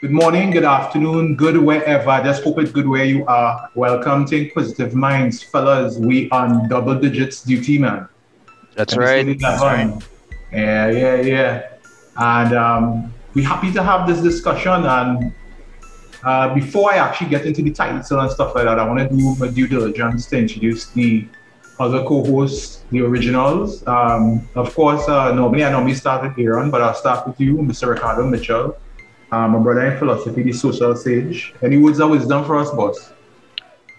Good morning, good afternoon, good wherever. I just hope it's good where you are. Welcome to Inquisitive Minds, fellas. We on double digits duty, man. That's right. That's right. Yeah, yeah, yeah. And um, we're happy to have this discussion. And uh, before I actually get into the title and stuff like that, I want to do my due diligence to introduce the other co-hosts, the originals. Um, of course, uh, normally I normally start with Aaron, but I'll start with you, Mr. Ricardo Mitchell. Um, my brother in philosophy, the social sage. Any words of wisdom for us, boss?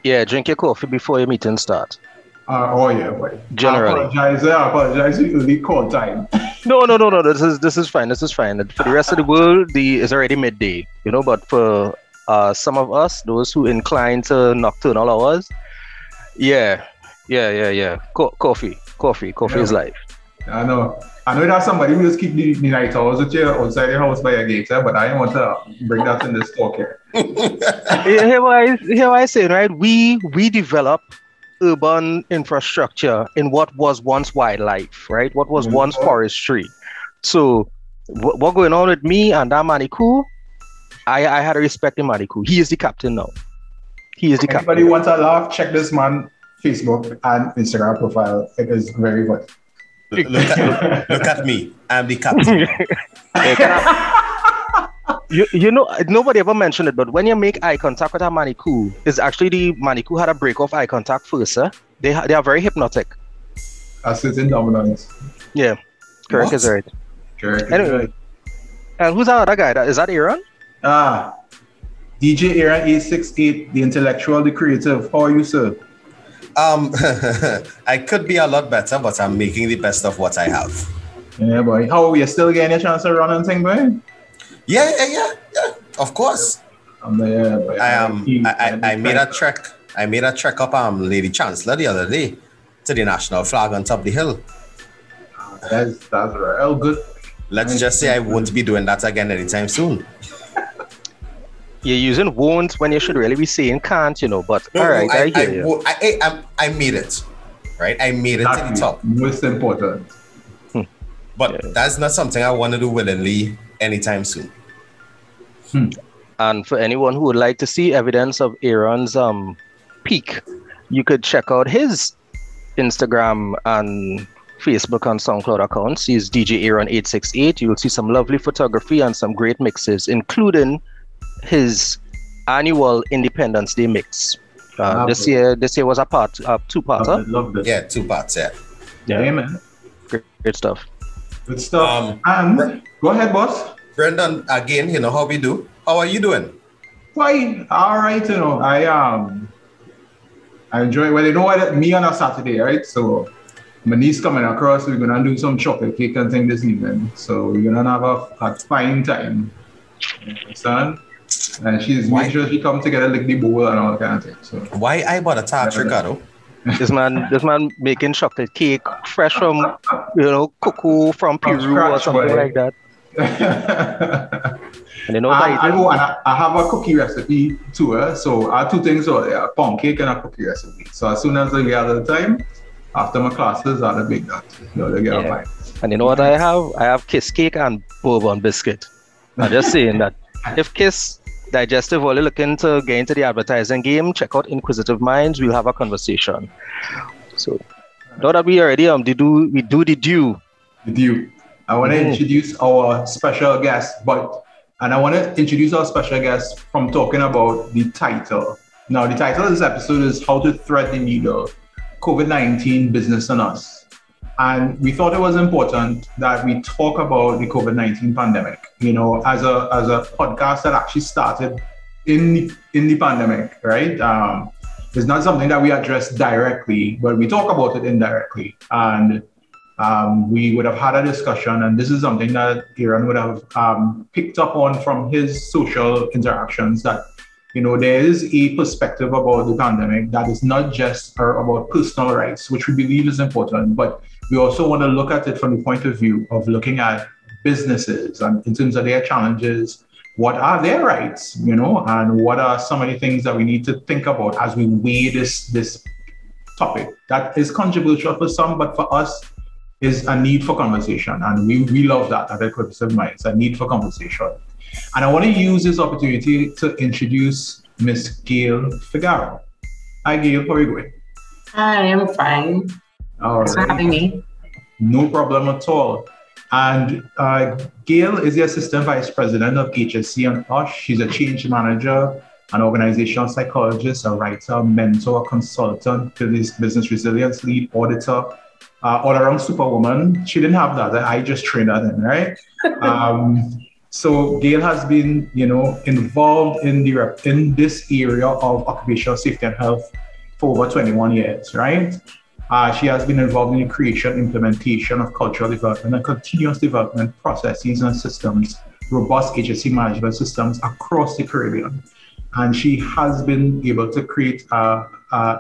Yeah, drink your coffee before your meeting starts. Uh, oh yeah, boy. Generally. I apologize. I apologize. You the call time. no, no, no, no. This is this is fine. This is fine. For the rest of the world, the is already midday. You know, but for uh, some of us, those who incline to nocturnal hours, yeah, yeah, yeah, yeah. Co- coffee, coffee, coffee yeah. is life. I know. I know that somebody will just keep the, the night hours with you outside the house by your gate, but I don't want to bring that in this talk here. here, what I, here what I say, right? We we develop urban infrastructure in what was once wildlife, right? What was mm-hmm. once forestry. So w- what going on with me and that manicou? I, I had a respect in manicou. He is the captain now. He is the Anybody captain. Anybody wants to laugh, check this man Facebook and Instagram profile. It is very good. Look, look, at, look at me. I'm the captain. you, you know, nobody ever mentioned it, but when you make eye contact with a manicou, it's actually the manicou had a break off eye contact first. Sir. They, they are very hypnotic. Ascertain dominance. Yeah, correct what? is right. Correct. Anyway, right. and who's that other guy? Is that Aaron? Ah, DJ Aaron 868, the intellectual, the creative. How are you, sir? Um, I could be a lot better, but I'm making the best of what I have. Yeah, boy. How are you still getting a chance to run and thing, boy? Yeah, yeah, yeah, yeah. Of course. Um, yeah, boy. I um, I, I, I made a trek. I made a trek up um Lady Chancellor the other day to the national flag on top of the hill. That's that's real good. Let's just say I won't be doing that again anytime soon. You're using won't when you should really be saying can't, you know. But no, all right, no, I, I, hear you. I, I, I, made it, right? I made it That's to the top. Most important. Hmm. But yeah. that's not something I want to do willingly anytime soon. Hmm. And for anyone who would like to see evidence of Aaron's um peak, you could check out his Instagram and Facebook and SoundCloud accounts. He's DJ Aaron868. You will see some lovely photography and some great mixes, including his annual Independence Day mix. Uh, this year, this year was a part, uh, two parts. Huh? Yeah, two parts. Yeah. Yeah, yeah man. Great, great stuff. Good stuff. Um, and Bre- go ahead, boss. Brendan, again, you know how we do. How are you doing? Fine. All right. You know, I um, I enjoy. Well, you know what? Me on a Saturday, right? So my niece coming across. We're gonna do some chocolate cake and thing this evening. So we're gonna have a, a fine time. You understand? And she's Why? make sure she come together like the bowl and all that kind of thing. So why I bought a tart, Ricardo? this man, this man making chocolate cake fresh from you know cocoa from Peru scratch, or something boy. like that. and you know I, I, go and I, I, have a cookie recipe too. Eh? So I have two things over there: a pound cake and a cookie recipe. So as soon as I get the time, after my classes, I'll make that. You know, they get yeah. And you know what I have? I have kiss cake and bourbon biscuit. I'm just saying that if Kiss Digestive are looking to get into the advertising game, check out Inquisitive Minds. We'll have a conversation. So now that we already um do we do the due. The due. I want to mm. introduce our special guest, but and I want to introduce our special guest from talking about the title. Now, the title of this episode is How to Thread the Needle COVID 19 Business on Us. And we thought it was important that we talk about the COVID 19 pandemic, you know, as a, as a podcast that actually started in the, in the pandemic, right? Um, it's not something that we address directly, but we talk about it indirectly. And um, we would have had a discussion, and this is something that Aaron would have um, picked up on from his social interactions that you know, there is a perspective about the pandemic that is not just about personal rights, which we believe is important, but we also want to look at it from the point of view of looking at businesses and in terms of their challenges, what are their rights, you know, and what are some of the things that we need to think about as we weigh this this topic that is controversial for some, but for us is a need for conversation. And we, we love that at Inquisitive Minds, a need for conversation. And I want to use this opportunity to introduce Miss Gail Figaro. Hi, Gail. How are you? Hi, I'm fine. All Thanks right. for having me. No problem at all. And uh, Gail is the Assistant Vice President of HSE and OSH. She's a change manager, an organizational psychologist, a writer, mentor, consultant business resilience lead, auditor, uh, all around superwoman. She didn't have that. I just trained her then, right? um, so Gail has been, you know, involved in the in this area of occupational safety and health for over 21 years, right? Uh, she has been involved in the creation, implementation of cultural development and continuous development processes and systems, robust agency management systems across the Caribbean. And she has been able to create an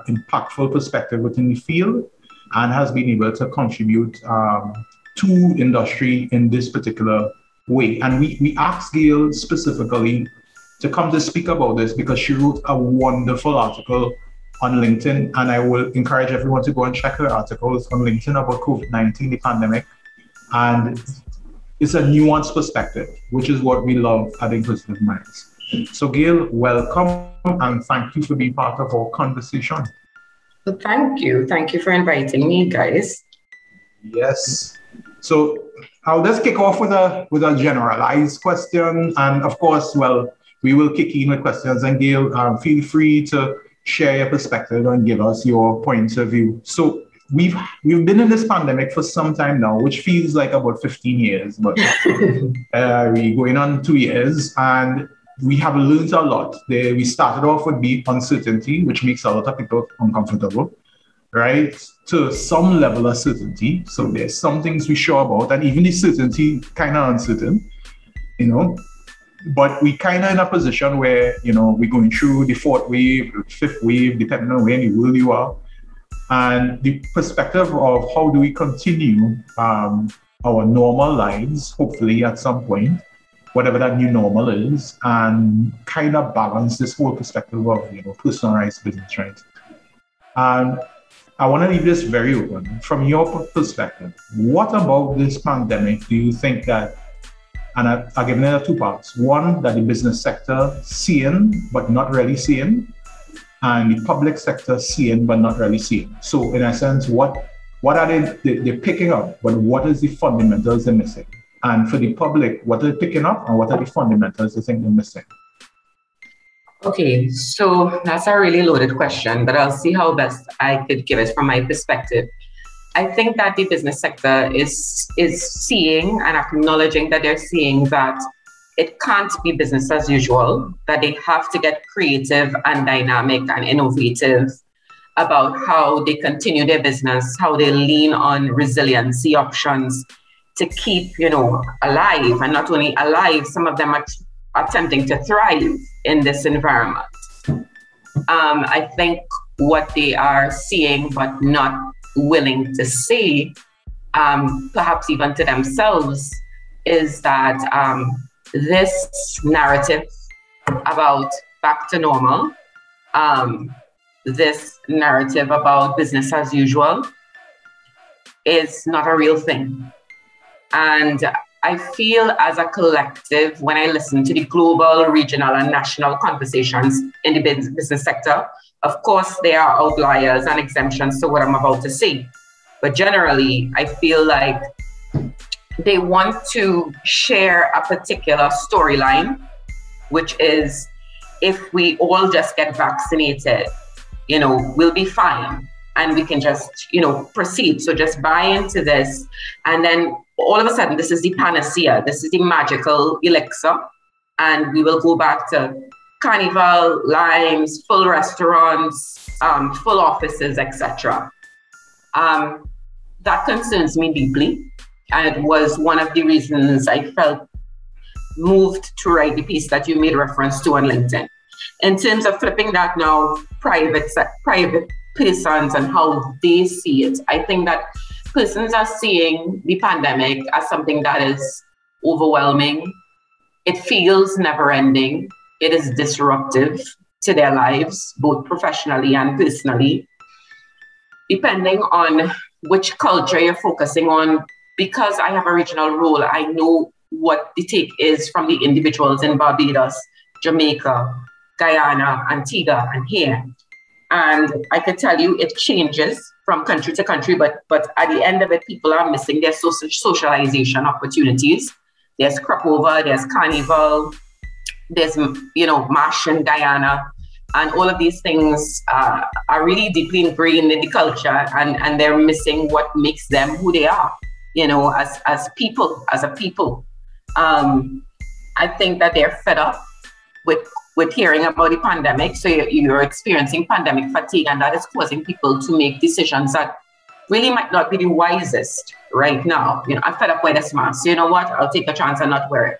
impactful perspective within the field and has been able to contribute um, to industry in this particular way. And we, we asked Gail specifically to come to speak about this because she wrote a wonderful article on LinkedIn. And I will encourage everyone to go and check her articles on LinkedIn about COVID 19, the pandemic. And it's a nuanced perspective, which is what we love at Inquisitive Minds. So, Gail, welcome and thank you for being part of our conversation. Well, thank you. Thank you for inviting me, guys. Yes. So, I'll just kick off with a with a generalized question, and of course, well, we will kick in with questions. And Gail, um, feel free to share your perspective and give us your points of view. So we've we've been in this pandemic for some time now, which feels like about 15 years, but uh, we're going on two years, and we have learned a lot. There, we started off with the uncertainty, which makes a lot of people uncomfortable, right? To some level of certainty. So there's some things we sure about, and even the certainty kind of uncertain, you know but we kind of in a position where you know we're going through the fourth wave, fifth wave, depending on where in the world you are, and the perspective of how do we continue um, our normal lives, hopefully at some point, whatever that new normal is, and kind of balance this whole perspective of you know personalized business, right? And I want to leave this very open. From your perspective, what about this pandemic do you think that and I, I'll give it two parts. One, that the business sector seeing, but not really seeing, and the public sector seeing, but not really seeing. So in essence, what what are they, they they're picking up, but what is the fundamentals they're missing? And for the public, what are they picking up and what are the fundamentals they think they're missing? Okay, so that's a really loaded question, but I'll see how best I could give it from my perspective. I think that the business sector is is seeing and acknowledging that they're seeing that it can't be business as usual, that they have to get creative and dynamic and innovative about how they continue their business, how they lean on resiliency options to keep, you know, alive and not only alive, some of them are attempting to thrive in this environment. Um, I think what they are seeing but not willing to say, um, perhaps even to themselves, is that um, this narrative about back to normal, um, this narrative about business as usual, is not a real thing. And I feel as a collective, when I listen to the global, regional, and national conversations in the business sector, of course, there are outliers and exemptions to what I'm about to say. But generally, I feel like they want to share a particular storyline, which is if we all just get vaccinated, you know, we'll be fine and we can just, you know, proceed. So just buy into this. And then all of a sudden, this is the panacea, this is the magical elixir. And we will go back to carnival, limes, full restaurants, um, full offices, etc. Um, that concerns me deeply. And it was one of the reasons I felt moved to write the piece that you made reference to on LinkedIn. In terms of flipping that now, private private persons and how they see it, I think that persons are seeing the pandemic as something that is overwhelming. It feels never ending it is disruptive to their lives, both professionally and personally. Depending on which culture you're focusing on, because I have a regional role, I know what the take is from the individuals in Barbados, Jamaica, Guyana, Antigua, and here. And I can tell you it changes from country to country, but but at the end of it, people are missing their social socialization opportunities. There's crop over, there's carnival, there's you know mash in Guyana, and all of these things uh, are really deeply ingrained in the culture, and and they're missing what makes them who they are, you know, as as people, as a people. Um, I think that they're fed up with with hearing about the pandemic. So you're, you're experiencing pandemic fatigue, and that is causing people to make decisions that really might not be the wisest right now. You know, I'm fed up with this mask. So you know what? I'll take a chance and not wear it.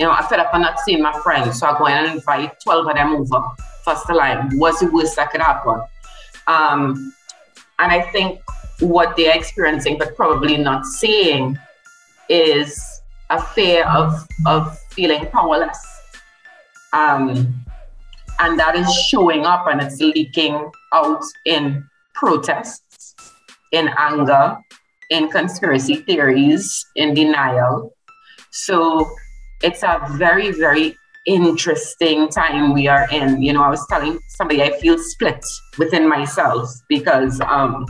You know, I'm fed up and not seeing my friends. So I'll go in and invite 12 of them over. First line. What's the worst that could happen? Um, and I think what they're experiencing, but probably not seeing, is a fear of, of feeling powerless um, and that is showing up and it's leaking out in protests, in anger, in conspiracy theories, in denial. So it's a very, very interesting time we are in. You know, I was telling somebody I feel split within myself because um,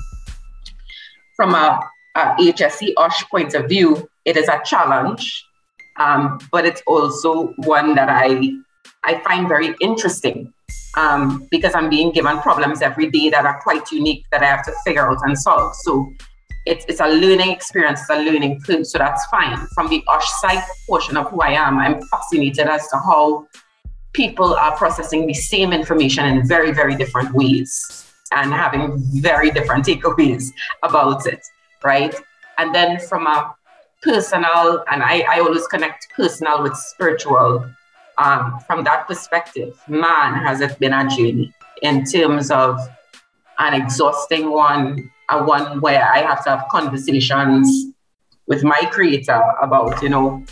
from a, a HSE OSH point of view, it is a challenge, um, but it's also one that I I find very interesting um, because I'm being given problems every day that are quite unique that I have to figure out and solve. So it's, it's a learning experience, it's a learning curve. So that's fine. From the OSH side portion of who I am, I'm fascinated as to how people are processing the same information in very, very different ways and having very different takeaways about it, right? And then from a personal, and I, I always connect personal with spiritual um, from that perspective, man, has it been a journey in terms of an exhausting one, a one where I have to have conversations with my creator about, you know,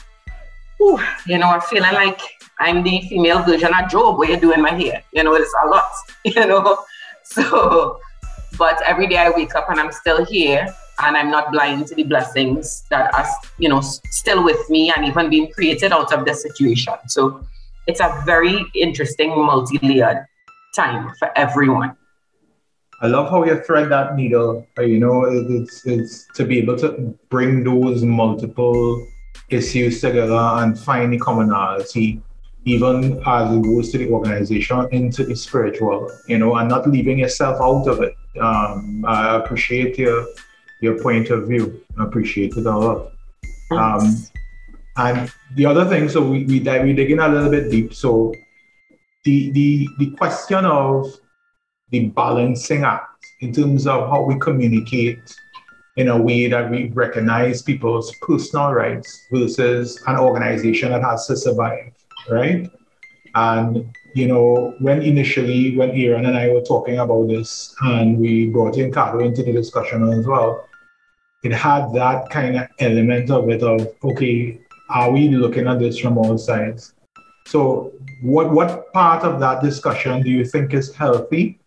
whew, you know, I'm feeling like I'm the female version of Job where you're doing my hair. You know, it's a lot, you know. So, but every day I wake up and I'm still here and I'm not blind to the blessings that are, you know, still with me and even being created out of the situation. So it's a very interesting, multi-layered time for everyone. I love how you thread that needle. Uh, you know, it's it's to be able to bring those multiple issues together and find the commonality, even as it goes to the organization into the spiritual. You know, and not leaving yourself out of it. Um, I appreciate your your point of view. I appreciate it a lot. Um, and the other thing, so we, we, dive, we dig in a little bit deep. So the, the, the question of the balancing act in terms of how we communicate in a way that we recognize people's personal rights versus an organization that has to survive, right? And you know, when initially when Aaron and I were talking about this and we brought in Carlo into the discussion as well, it had that kind of element of it of okay, are we looking at this from all sides? So, what what part of that discussion do you think is healthy?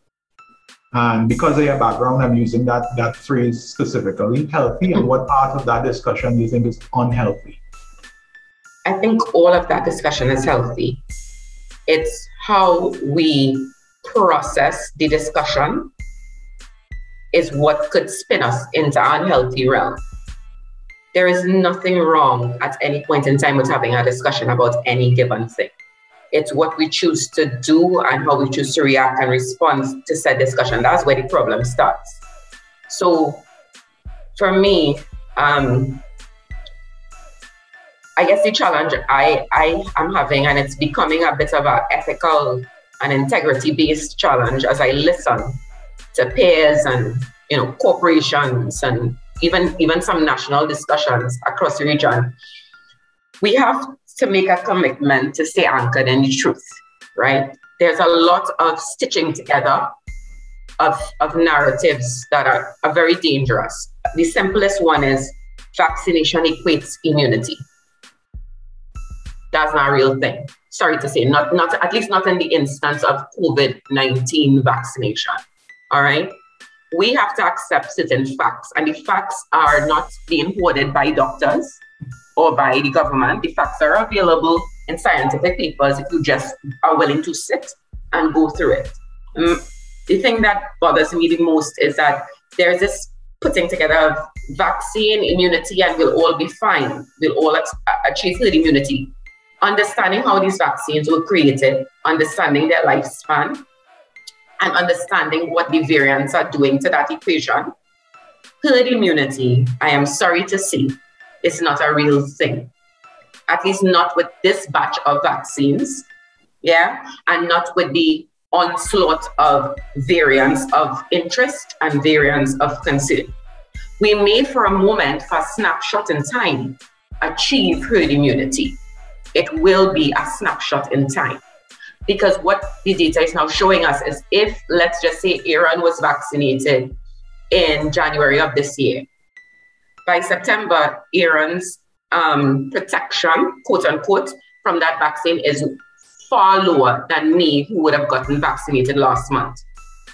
And because of your background, I'm using that that phrase specifically, healthy. And what part of that discussion do you think is unhealthy? I think all of that discussion is healthy. It's how we process the discussion is what could spin us into unhealthy realm there is nothing wrong at any point in time with having a discussion about any given thing. It's what we choose to do and how we choose to react and respond to said discussion. That's where the problem starts. So, for me, um, I guess the challenge I, I am having, and it's becoming a bit of an ethical and integrity based challenge as I listen to peers and you know corporations and even even some national discussions across the region, we have to make a commitment to stay anchored in the truth, right? There's a lot of stitching together of, of narratives that are, are very dangerous. The simplest one is vaccination equates immunity. That's not a real thing. Sorry to say, not, not at least not in the instance of COVID-19 vaccination. All right we have to accept certain facts, and the facts are not being hoarded by doctors. Or by the government. The facts are available in scientific papers if you just are willing to sit and go through it. Um, the thing that bothers me the most is that there's this putting together of vaccine immunity and we'll all be fine. We'll all achieve herd immunity. Understanding how these vaccines were created, understanding their lifespan, and understanding what the variants are doing to that equation. Herd immunity, I am sorry to say, is not a real thing. At least not with this batch of vaccines, yeah, and not with the onslaught of variants of interest and variants of concern. We may, for a moment, for a snapshot in time, achieve herd immunity. It will be a snapshot in time. Because what the data is now showing us is if, let's just say, Aaron was vaccinated in January of this year, by September, Aaron's um, protection, quote unquote, from that vaccine is far lower than me, who would have gotten vaccinated last month.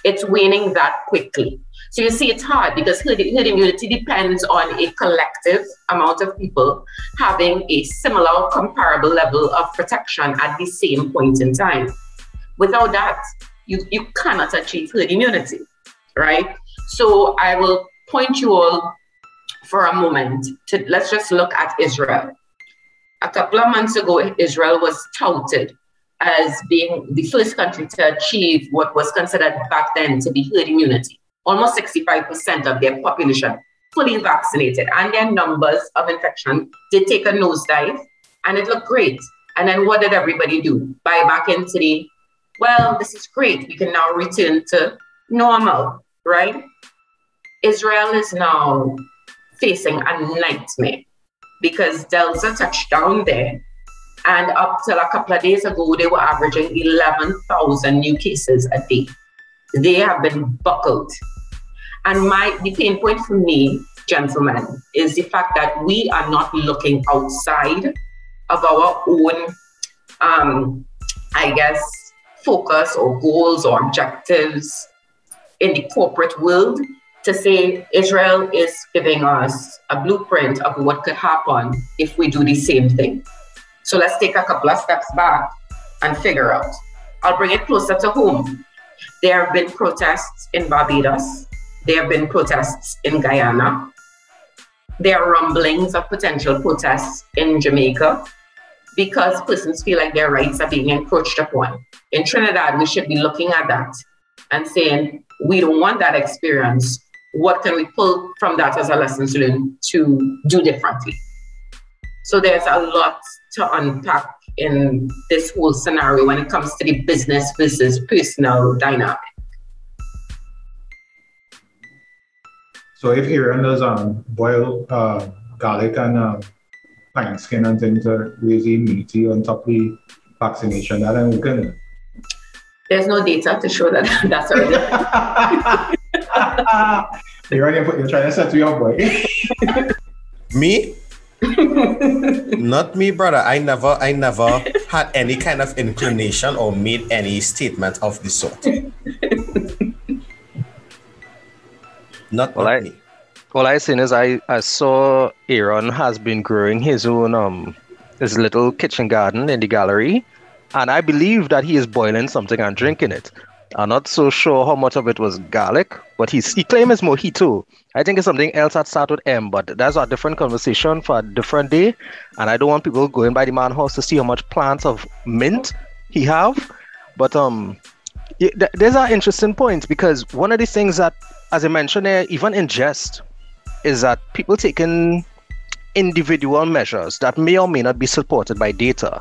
It's waning that quickly. So you see, it's hard because herd, herd immunity depends on a collective amount of people having a similar, comparable level of protection at the same point in time. Without that, you, you cannot achieve herd immunity, right? So I will point you all for a moment to let's just look at Israel. A couple of months ago, Israel was touted as being the first country to achieve what was considered back then to be herd immunity. Almost 65% of their population fully vaccinated, and their numbers of infection did take a nosedive, and it looked great. And then what did everybody do? Buy back into the, well, this is great. We can now return to normal, right? Israel is now facing a nightmare because Delta touched down there and up till a couple of days ago, they were averaging 11,000 new cases a day. They have been buckled. And my the pain point for me, gentlemen, is the fact that we are not looking outside of our own, um, I guess, focus or goals or objectives in the corporate world to say Israel is giving us a blueprint of what could happen if we do the same thing. So let's take a couple of steps back and figure out. I'll bring it closer to home. There have been protests in Barbados. There have been protests in Guyana. There are rumblings of potential protests in Jamaica because persons feel like their rights are being encroached upon. In Trinidad, we should be looking at that and saying, we don't want that experience. What can we pull from that as a lessons learned to do differently? So there's a lot to unpack in this whole scenario when it comes to the business versus personal dynamic. So if Aaron does um, boil uh, garlic and uh, pine skin and things to raise the immunity on top of the vaccination, that then we can. There's no data to show that that's already. Aaron, you're trying to set to your boy. Me? Not me, brother. I never, I never had any kind of inclination or made any statement of the sort. Not, well, not I, me. All I seen is I, I saw Aaron has been growing his own um his little kitchen garden in the gallery, and I believe that he is boiling something and drinking it. I'm not so sure how much of it was garlic, but he's, he claims it's mojito. I think it's something else that started with M, but that's a different conversation for a different day. And I don't want people going by the man house to see how much plants of mint he have. But um, th- there's an interesting point because one of the things that, as I mentioned there, even in jest, is that people taking individual measures that may or may not be supported by data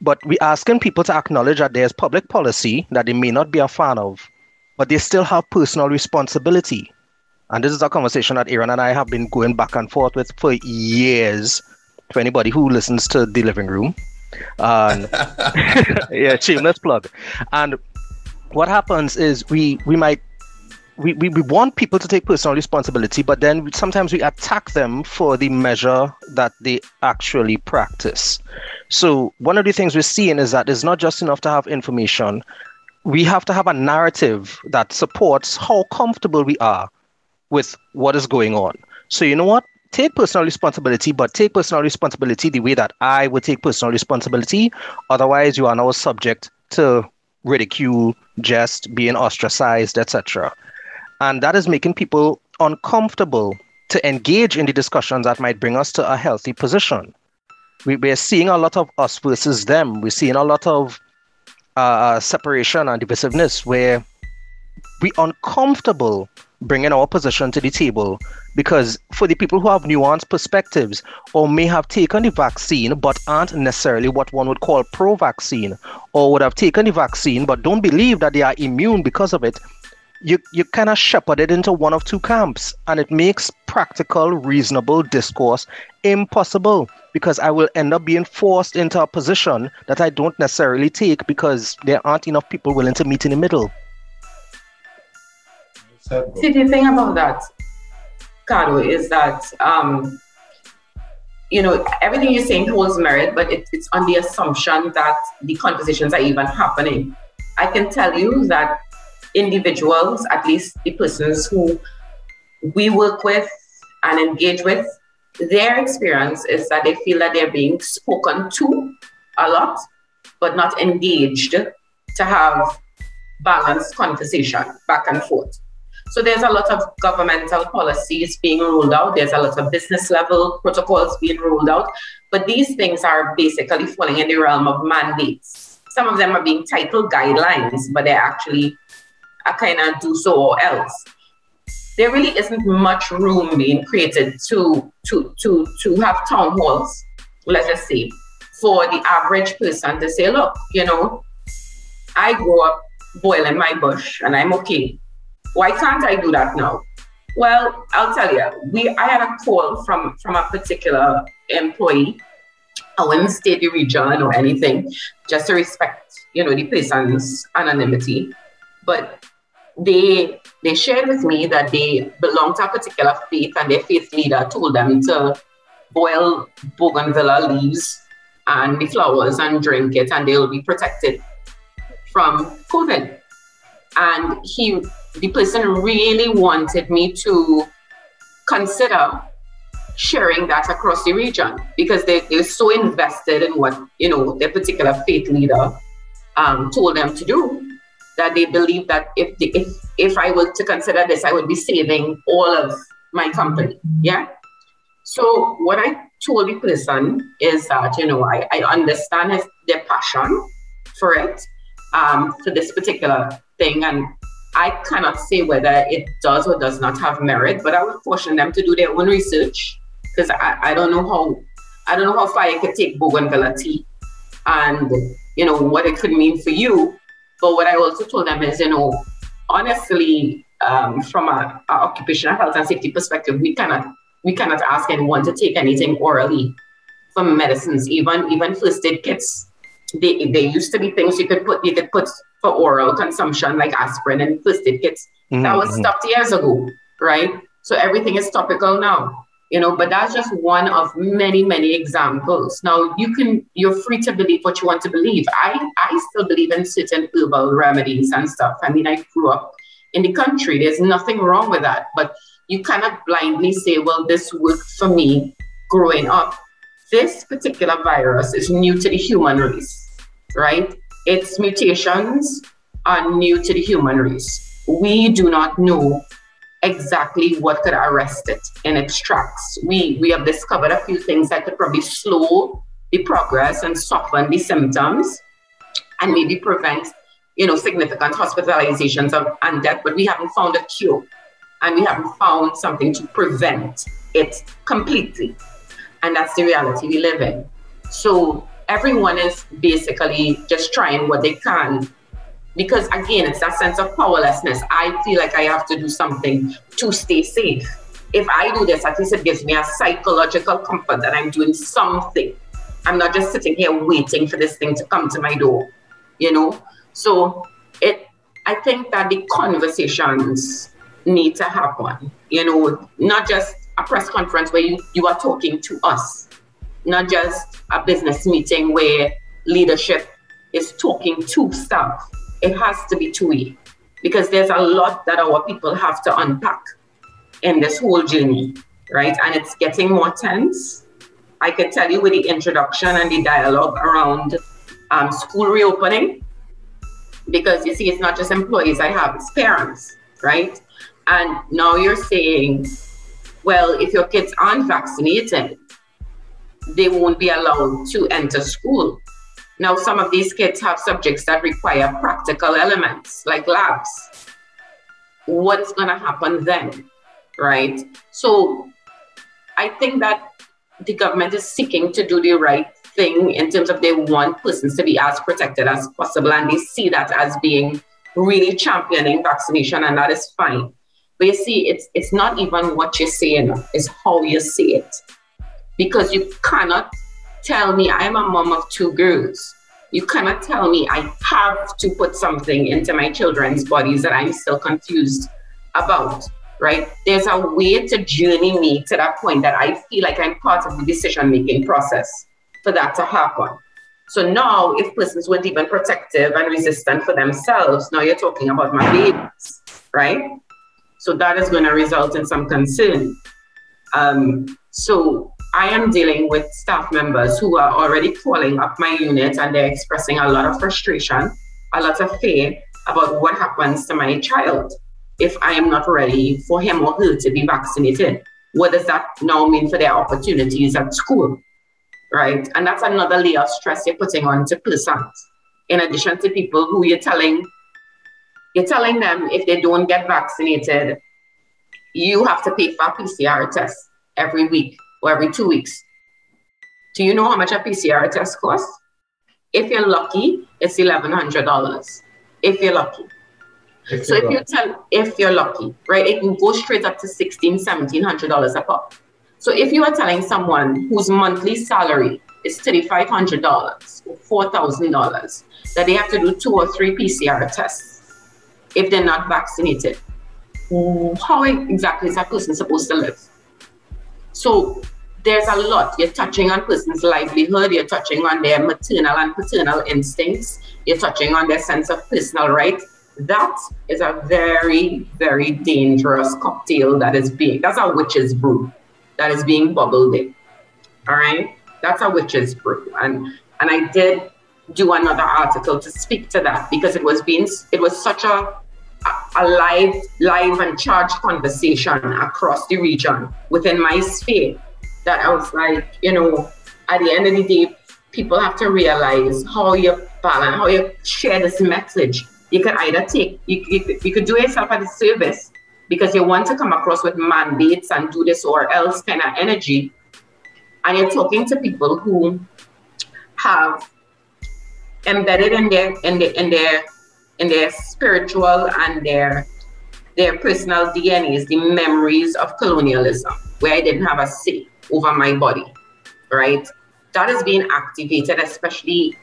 but we're asking people to acknowledge that there's public policy that they may not be a fan of, but they still have personal responsibility. And this is a conversation that Aaron and I have been going back and forth with for years. For anybody who listens to the living room, and yeah, shameless plug. And what happens is we we might we, we, we want people to take personal responsibility, but then sometimes we attack them for the measure that they actually practice. So one of the things we're seeing is that it's not just enough to have information. We have to have a narrative that supports how comfortable we are with what is going on. So you know what? take personal responsibility, but take personal responsibility the way that I would take personal responsibility. Otherwise, you are now subject to ridicule, jest, being ostracized, etc. And that is making people uncomfortable to engage in the discussions that might bring us to a healthy position. We, we're seeing a lot of us versus them. We're seeing a lot of uh, uh separation and divisiveness where we're uncomfortable bringing our position to the table because for the people who have nuanced perspectives or may have taken the vaccine but aren't necessarily what one would call pro vaccine or would have taken the vaccine but don't believe that they are immune because of it you, you kind of shepherd it into one of two camps and it makes practical reasonable discourse impossible because i will end up being forced into a position that i don't necessarily take because there aren't enough people willing to meet in the middle See, the thing about that, Cado, is that, um, you know, everything you're saying holds merit, but it, it's on the assumption that the conversations are even happening. I can tell you that individuals, at least the persons who we work with and engage with, their experience is that they feel that they're being spoken to a lot, but not engaged to have balanced conversation back and forth. So there's a lot of governmental policies being rolled out. There's a lot of business level protocols being rolled out. But these things are basically falling in the realm of mandates. Some of them are being titled guidelines, but they're actually kind of do so or else. There really isn't much room being created to to to to have town halls, let's just say, for the average person to say, look, you know, I grew up boiling my bush and I'm okay why can't I do that now? Well, I'll tell you, we I had a call from from a particular employee. I wouldn't state the region or anything, just to respect, you know, the person's anonymity. But they they shared with me that they belong to a particular faith and their faith leader told them to boil bougainvillea leaves and the flowers and drink it and they'll be protected from COVID. And he the person really wanted me to consider sharing that across the region because they, they're so invested in what you know their particular faith leader um, told them to do that they believe that if the, if if I were to consider this, I would be saving all of my company. Yeah. So what I told the person is that you know I, I understand his, their passion for it um, for this particular thing and I cannot say whether it does or does not have merit, but I would caution them to do their own research because I, I don't know how I don't know how far you could take bougainvillea tea and you know what it could mean for you. But what I also told them is, you know, honestly, um, from a, a occupational health and safety perspective, we cannot we cannot ask anyone to take anything orally from medicines, even even first aid kits. They, they used to be things you could put you could put for oral consumption, like aspirin and first aid kits. Mm-hmm. That was mm-hmm. stopped years ago, right? So everything is topical now, you know, but that's just one of many, many examples. Now you can, you're free to believe what you want to believe. I, I still believe in certain herbal remedies and stuff. I mean, I grew up in the country. There's nothing wrong with that, but you cannot blindly say, well, this worked for me growing up. This particular virus is new to the human race, right? its mutations are new to the human race. We do not know exactly what could arrest it in its tracks. We, we have discovered a few things that could probably slow the progress and soften the symptoms and maybe prevent you know, significant hospitalizations of, and death, but we haven't found a cure and we haven't found something to prevent it completely. And that's the reality we live in. So everyone is basically just trying what they can because again it's that sense of powerlessness. I feel like i have to do something to stay safe. If i do this at least it gives me a psychological comfort that i'm doing something. I'm not just sitting here waiting for this thing to come to my door you know? So it i think that the conversations need to happen you know? Not just a press conference where you, you are talking to us. Not just a business meeting where leadership is talking to staff. It has to be two way because there's a lot that our people have to unpack in this whole journey. right? And it's getting more tense. I can tell you with the introduction and the dialogue around um, school reopening, because you see, it's not just employees I have, it's parents, right? And now you're saying, well, if your kids aren't vaccinated, they won't be allowed to enter school. Now, some of these kids have subjects that require practical elements like labs. What's going to happen then? Right? So, I think that the government is seeking to do the right thing in terms of they want persons to be as protected as possible, and they see that as being really championing vaccination, and that is fine. But you see, it's it's not even what you're saying, it's how you say it. Because you cannot tell me I'm a mom of two girls. You cannot tell me I have to put something into my children's bodies that I'm still confused about, right? There's a way to journey me to that point that I feel like I'm part of the decision making process for that to happen. So now, if persons weren't even protective and resistant for themselves, now you're talking about my babies, right? So that is going to result in some concern. Um, so I am dealing with staff members who are already calling up my unit and they're expressing a lot of frustration, a lot of fear about what happens to my child if I am not ready for him or her to be vaccinated. What does that now mean for their opportunities at school? Right? And that's another layer of stress you're putting on to persons. In addition to people who you're telling, you're telling them if they don't get vaccinated, you have to pay for a PCR test every week or every two weeks. Do you know how much a PCR test costs? If you're lucky, it's eleven hundred dollars. If you're lucky. If so if you tell if you're lucky, right, it can go straight up to sixteen, seventeen hundred dollars a pop. So if you are telling someone whose monthly salary is thirty-five hundred dollars or four thousand dollars that they have to do two or three PCR tests if they're not vaccinated, mm. how exactly is that person supposed to live? So there's a lot. You're touching on person's livelihood, you're touching on their maternal and paternal instincts, you're touching on their sense of personal right. That is a very, very dangerous cocktail that is being, that's a witch's brew that is being bubbled in. All right? That's a witch's brew. And and I did do another article to speak to that because it was being it was such a a live, live and charged conversation across the region within my sphere that I was like, you know, at the end of the day, people have to realize how you balance, how you share this message. You can either take, you, you, you could do yourself a disservice because you want to come across with mandates and do this or else kind of energy. And you're talking to people who have embedded in their in their in their in their spiritual and their their personal DNA is the memories of colonialism, where I didn't have a say over my body, right? That is being activated, especially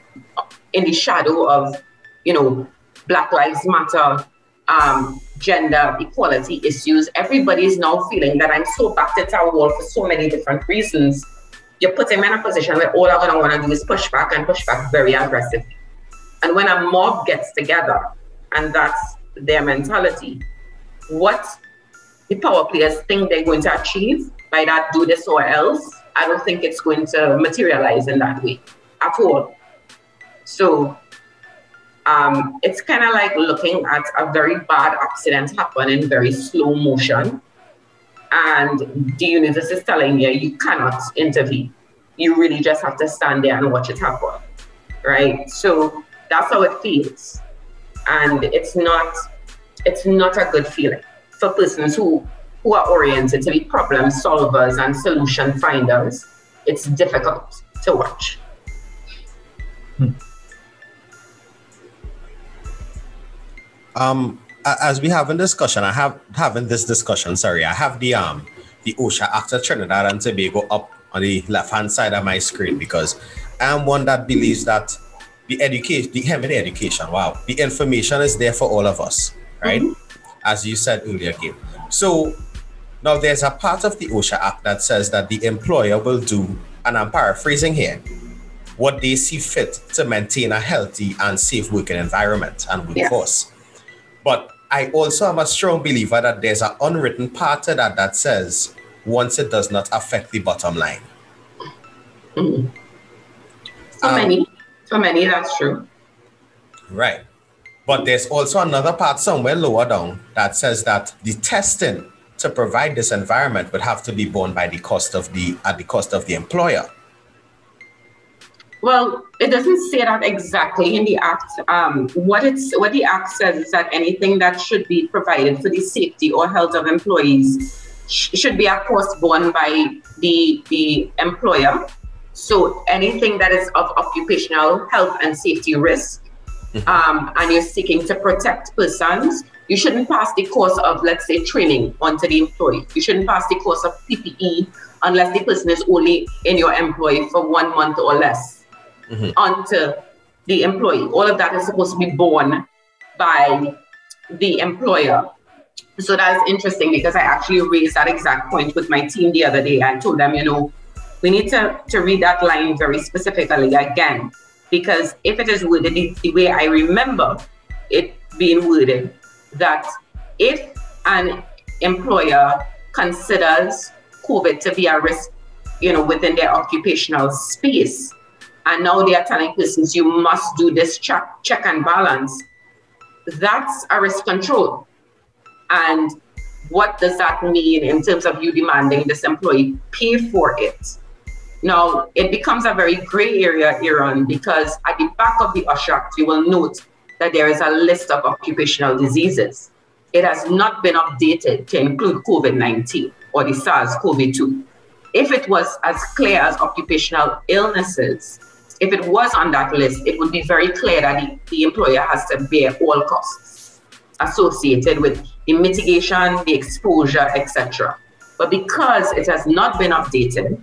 in the shadow of, you know, Black Lives Matter, um, gender equality issues. Everybody is now feeling that I'm so backed into a wall for so many different reasons. You're putting me in a position where all I'm gonna want to do is push back and push back very aggressively. And when a mob gets together, and that's their mentality, what the power players think they're going to achieve by that do this or else, I don't think it's going to materialize in that way at all. So um, it's kind of like looking at a very bad accident happen in very slow motion. And the universe is telling you you cannot intervene. You really just have to stand there and watch it happen. Right? So that's how it feels. And it's not it's not a good feeling for persons who who are oriented to be problem solvers and solution finders. It's difficult to watch. Hmm. Um, as we have a discussion, I have having this discussion. Sorry, I have the um the OSHA of Trinidad and Tobago up on the left hand side of my screen because I'm one that believes that the education, the Hemini education, wow, the information is there for all of us, right? Mm-hmm. As you said earlier, Gail. So now there's a part of the OSHA Act that says that the employer will do, and I'm paraphrasing here, what they see fit to maintain a healthy and safe working environment and workforce. Yes. But I also am a strong believer that there's an unwritten part of that that says once it does not affect the bottom line. Mm-hmm. For um, many, for many, that's true. Right. But there's also another part somewhere lower down that says that the testing to provide this environment would have to be borne by the cost of the at the cost of the employer. Well, it doesn't say that exactly in the act. Um, what it's what the act says is that anything that should be provided for the safety or health of employees sh- should be, of course, borne by the the employer. So anything that is of occupational health and safety risk, mm-hmm. um, and you're seeking to protect persons, you shouldn't pass the course of, let's say, training onto the employee. You shouldn't pass the course of PPE unless the person is only in your employee for one month or less mm-hmm. onto the employee. All of that is supposed to be borne by the employer. So that's interesting because I actually raised that exact point with my team the other day. I told them, you know, we need to, to read that line very specifically again, because if it is worded the, way I remember it being worded, that if an employer considers COVID to be a risk, you know, within their occupational space, and now they are telling persons you must do this check, check and balance, that's a risk control. And what does that mean in terms of you demanding this employee pay for it? Now, it becomes a very gray area, Aaron, because at the back of the OSH Act, you will note that there is a list of occupational diseases. It has not been updated to include COVID 19 or the SARS CoV 2. If it was as clear as occupational illnesses, if it was on that list, it would be very clear that the, the employer has to bear all costs associated with the mitigation, the exposure, etc. But because it has not been updated,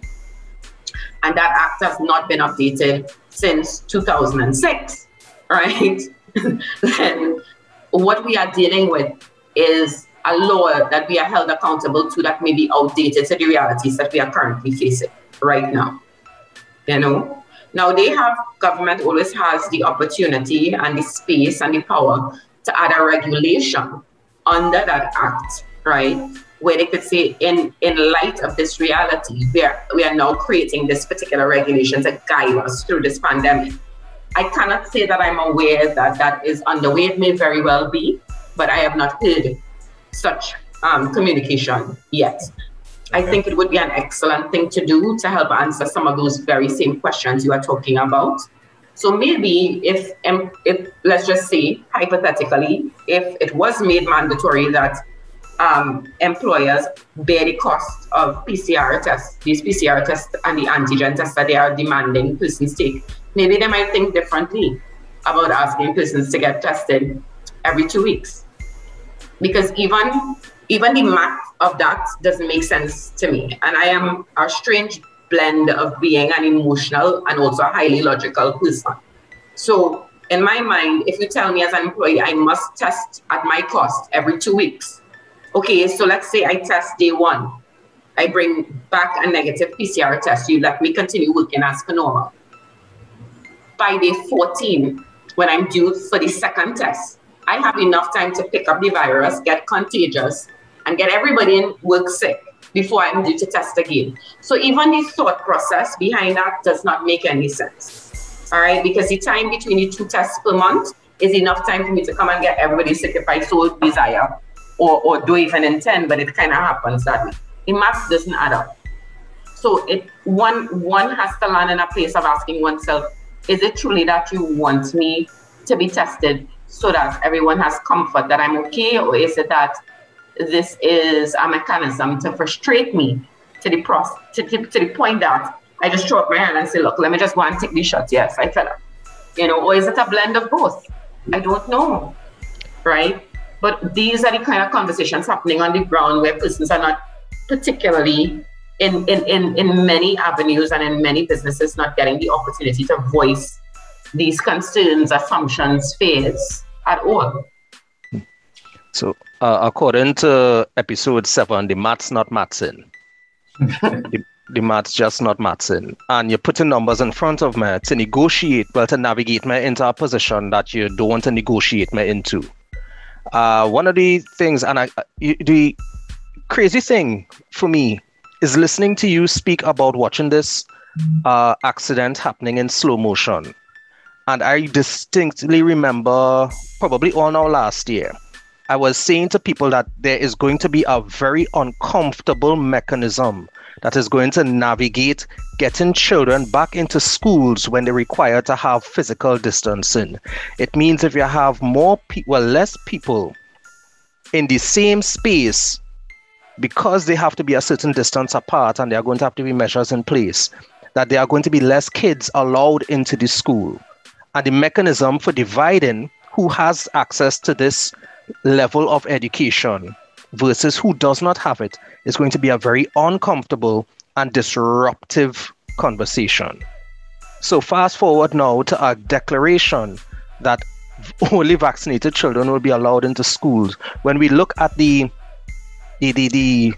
and that act has not been updated since 2006, right? then what we are dealing with is a law that we are held accountable to that may be outdated to the realities that we are currently facing right now. You know? Now they have government always has the opportunity and the space and the power to add a regulation under that act, right? Where they could say, in in light of this reality, we are we are now creating this particular regulation to guide us through this pandemic. I cannot say that I'm aware that that is underway. It may very well be, but I have not heard such um, communication yet. I think it would be an excellent thing to do to help answer some of those very same questions you are talking about. So maybe if, if let's just say hypothetically, if it was made mandatory that um, employers bear the cost of PCR tests, these PCR tests and the antigen tests that they are demanding persons take, maybe they might think differently about asking persons to get tested every two weeks. Because even even the math of that doesn't make sense to me. And I am a strange blend of being an emotional and also a highly logical person. So in my mind, if you tell me as an employee I must test at my cost every two weeks, okay, so let's say I test day one. I bring back a negative PCR test. You let me continue working as normal by day 14, when I'm due for the second test, I have enough time to pick up the virus, get contagious, and get everybody in work sick before I'm due to test again. So even the thought process behind that does not make any sense. All right, because the time between the two tests per month is enough time for me to come and get everybody sick if I so desire or, or do even intend, but it kind of happens that way. The math doesn't add up. So it one one has to land in a place of asking oneself, is it truly that you want me to be tested so that everyone has comfort that I'm okay? Or is it that this is a mechanism to frustrate me to the, to, to, to the point that I just throw up my hand and say, look, let me just go and take these shots. Yes, I fell up. You know, or is it a blend of both? I don't know. Right? But these are the kind of conversations happening on the ground where persons are not particularly in, in, in, in many avenues and in many businesses not getting the opportunity to voice these concerns, assumptions, fears at all. So, uh, according to episode seven, the maths not mathsing. the, the maths just not mathsing. And you're putting numbers in front of me to negotiate, well, to navigate me into a position that you don't want to negotiate me into. Uh, one of the things, and I, the crazy thing for me is listening to you speak about watching this uh, accident happening in slow motion. And I distinctly remember, probably all now last year, I was saying to people that there is going to be a very uncomfortable mechanism that is going to navigate getting children back into schools when they're required to have physical distancing. It means if you have more people, well, less people in the same space because they have to be a certain distance apart and there are going to have to be measures in place that there are going to be less kids allowed into the school and the mechanism for dividing who has access to this level of education versus who does not have it is going to be a very uncomfortable and disruptive conversation. So, fast forward now to a declaration that only vaccinated children will be allowed into schools. When we look at the the, the, the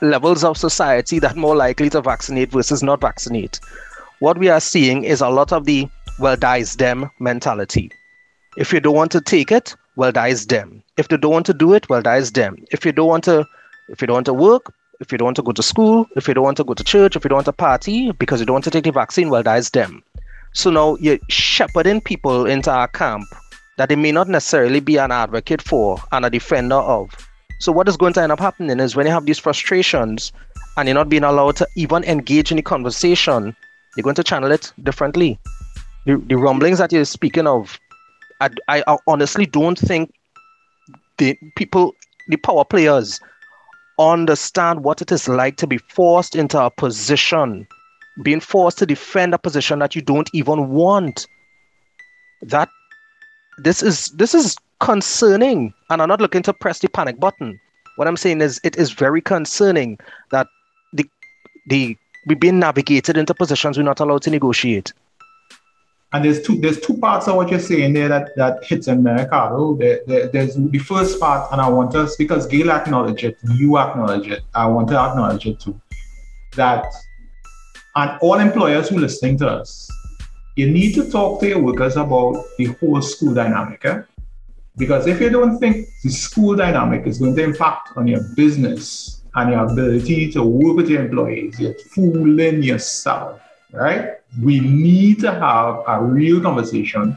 levels of society that are more likely to vaccinate versus not vaccinate, what we are seeing is a lot of the well, dies them mentality. If you don't want to take it, well, dies them. If they don't want to do it, well, that is them. If you don't want to, if you don't want to work, if you don't want to go to school, if you don't want to go to church, if you don't want to party because you don't want to take the vaccine, well, that is them. So now you're shepherding people into our camp that they may not necessarily be an advocate for and a defender of. So what is going to end up happening is when you have these frustrations and you're not being allowed to even engage in the conversation, you're going to channel it differently. The, the rumblings that you're speaking of, I, I honestly don't think the people, the power players, understand what it is like to be forced into a position, being forced to defend a position that you don't even want. That this is this is concerning. And I'm not looking to press the panic button. What I'm saying is it is very concerning that the the we're being navigated into positions we're not allowed to negotiate. And there's two there's two parts of what you're saying there that, that hits Mercado. There, there, there's the first part, and I want us because Gail acknowledge it, you acknowledge it, I want to acknowledge it too. That and all employers who are listening to us, you need to talk to your workers about the whole school dynamic. Eh? Because if you don't think the school dynamic is going to impact on your business and your ability to work with your employees, you're fooling yourself, right? We need to have a real conversation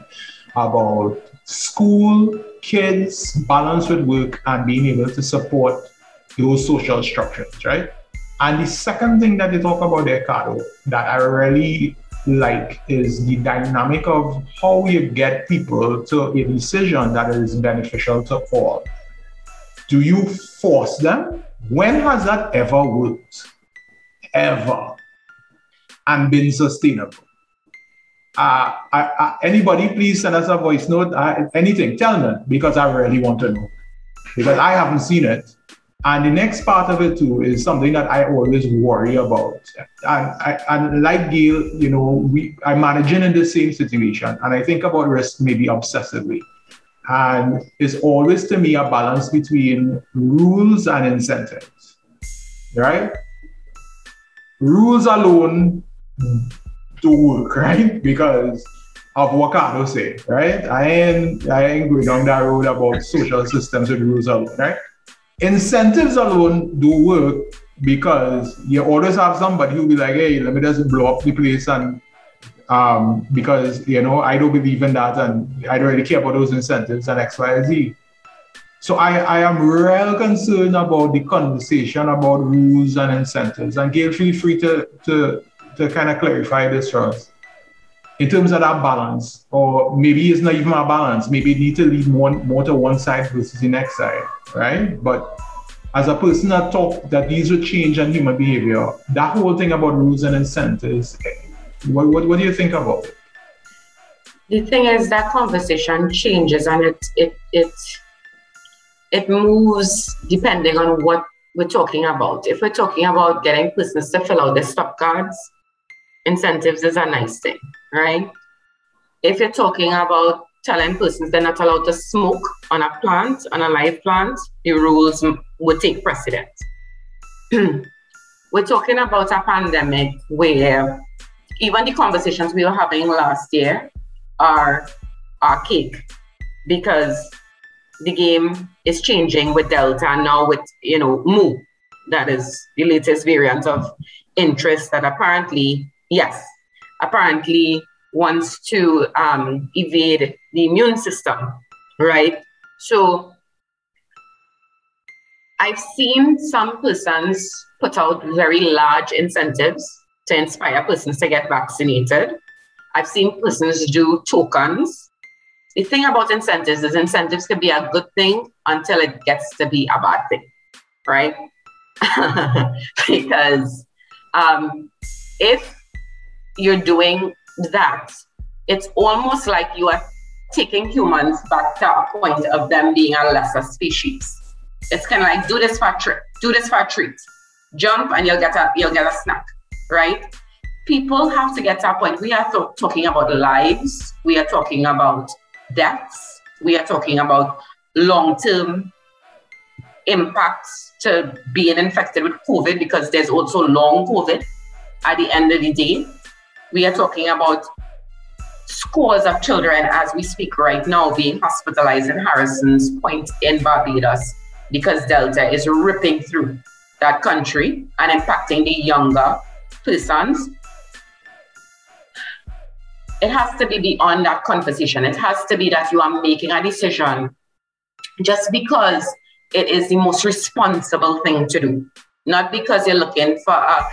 about school, kids, balance with work, and being able to support those social structures, right? And the second thing that they talk about there, Caro, that I really like is the dynamic of how you get people to a decision that is beneficial to all. Do you force them? When has that ever worked? Ever. And been sustainable? Uh, I, I, anybody, please send us a voice note. Uh, anything, tell me, because I really want to know. Because I haven't seen it. And the next part of it too is something that I always worry about. And, and like Gail, you know, we I'm managing in the same situation, and I think about risk maybe obsessively. And it's always to me a balance between rules and incentives, right? Rules alone do work, right? Because of what Carlos say, right? I ain't I ain't going down that road about social systems and rules alone, right? incentives alone do work because you always have somebody who'll be like, hey, let me just blow up the place and um, because you know I don't believe in that and I don't really care about those incentives and X, Y, Z. So I, I am real concerned about the conversation about rules and incentives. And Gail, feel free to, to, to kind of clarify this for us in terms of that balance, or maybe it's not even a balance. Maybe you need to lead more, more to one side versus the next side, right? But as a person that talk that these will change in human behavior, that whole thing about rules and incentives, what, what, what do you think about it? The thing is that conversation changes and it it it it moves depending on what we're talking about. If we're talking about getting persons to fill out their stop cards, incentives is a nice thing, right? If you're talking about telling persons they're not allowed to smoke on a plant, on a live plant, the rules would take precedence. we're talking about a pandemic where even the conversations we were having last year are archaic because the game is changing with Delta and now with, you know, Mu that is the latest variant of interest that apparently, yes, apparently wants to um, evade the immune system, right? So I've seen some persons put out very large incentives to inspire persons to get vaccinated. I've seen persons do tokens. The thing about incentives is incentives can be a good thing until it gets to be a bad thing, right? because um, if you're doing that, it's almost like you are taking humans back to a point of them being a lesser species. It's kind of like do this for a treat, do this for a treat, jump and you'll get a you'll get a snack, right? People have to get to a point. We are th- talking about lives. We are talking about deaths. We are talking about long-term impacts to being infected with COVID because there's also long COVID at the end of the day. We are talking about scores of children as we speak right now being hospitalized in Harrison's Point in Barbados because Delta is ripping through that country and impacting the younger persons. It has to be beyond that conversation. It has to be that you are making a decision just because it is the most responsible thing to do, not because you're looking for a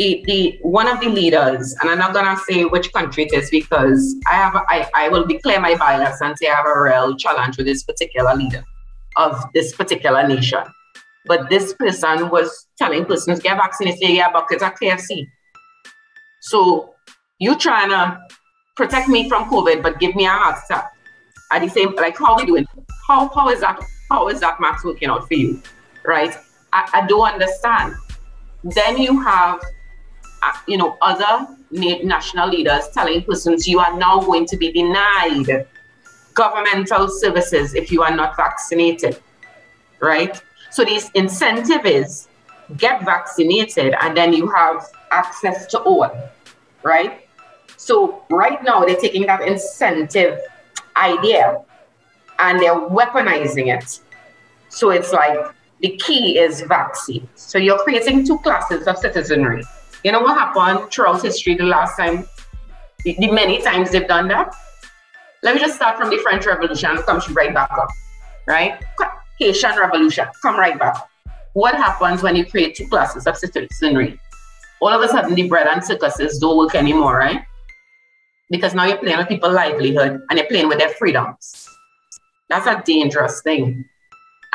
the, the one of the leaders, and I'm not gonna say which country it is because I have I, I will declare my bias and say I have a real challenge with this particular leader of this particular nation. But this person was telling persons get vaccinated, yeah, buckets of KFC. So you trying to protect me from COVID, but give me a heart attack. At the same, like how we doing? How how is that? How is that max working out for you? Right? I, I don't understand. Then you have Uh, you know, other national leaders telling persons you are now going to be denied governmental services if you are not vaccinated, right? So this incentive is get vaccinated and then you have access to all, right? So right now they're taking that incentive idea and they're weaponizing it. So it's like the key is vaccine. So you're creating two classes of citizenry. You know what happened throughout history the last time, the, the many times they've done that? Let me just start from the French Revolution and come right back up, right? Haitian Revolution, come right back. What happens when you create two classes of citizenry? All of a sudden, the bread and circuses don't work anymore, right? Because now you're playing with people's livelihood and you're playing with their freedoms. That's a dangerous thing.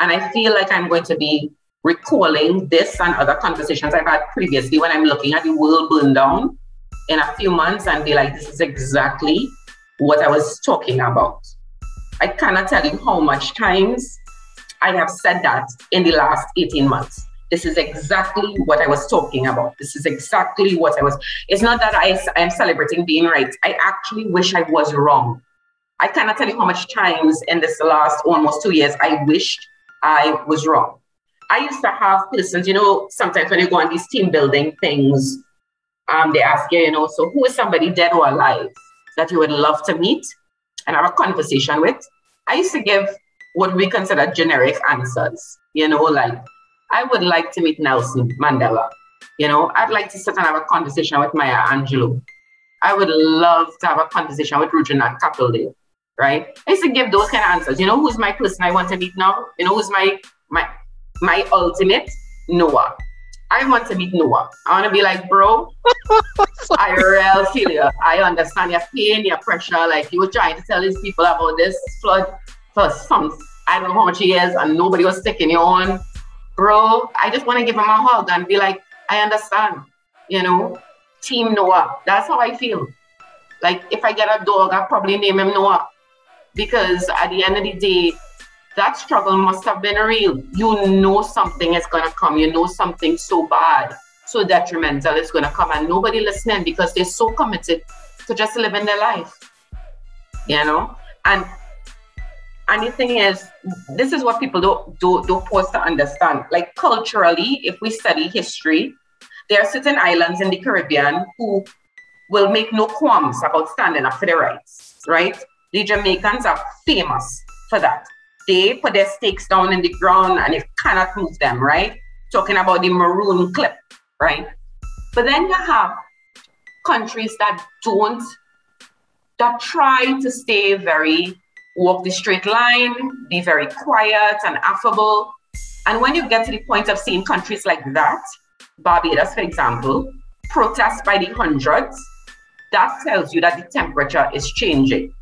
And I feel like I'm going to be recalling this and other conversations I've had previously when I'm looking at the world burn down in a few months and be like, this is exactly what I was talking about. I cannot tell you how much times I have said that in the last 18 months. This is exactly what I was talking about. This is exactly what I was. It's not that I am celebrating being right. I actually wish I was wrong. I cannot tell you how much times in this last almost two years I wished I was wrong. I used to have persons, you know, sometimes when you go on these team building things, um, they ask you, you know, so who is somebody dead or alive that you would love to meet and have a conversation with. I used to give what we consider generic answers, you know, like I would like to meet Nelson Mandela. You know, I'd like to sit and have a conversation with Maya Angelou. I would love to have a conversation with Regina Capildale, right? I used to give those kind of answers. You know, who's my person I want to meet now? You know, who's my my ultimate Noah. I want to meet Noah. I want to be like, bro, I real feel you. I understand your pain, your pressure. Like you were trying to tell these people about this flood for some, I don't know how much years, and nobody was sticking you on. Bro, I just want to give him a hug and be like, I understand. You know, Team Noah. That's how I feel. Like if I get a dog, I'll probably name him Noah. Because at the end of the day, that struggle must have been real. You know something is going to come. You know something so bad, so detrimental is going to come, and nobody listening because they're so committed to just living their life. You know, and and the thing is, this is what people don't don't don't pause to understand. Like culturally, if we study history, there are certain islands in the Caribbean who will make no qualms about standing up for their rights. Right? The Jamaicans are famous for that they put their stakes down in the ground and you cannot move them, right? talking about the maroon clip, right? But then you have countries that don't, that try to stay very, walk the straight line, be very quiet and affable. And when you get to the point of seeing countries like that, Barbados, for example, protests by the hundreds, that tells you that the temperature is changing.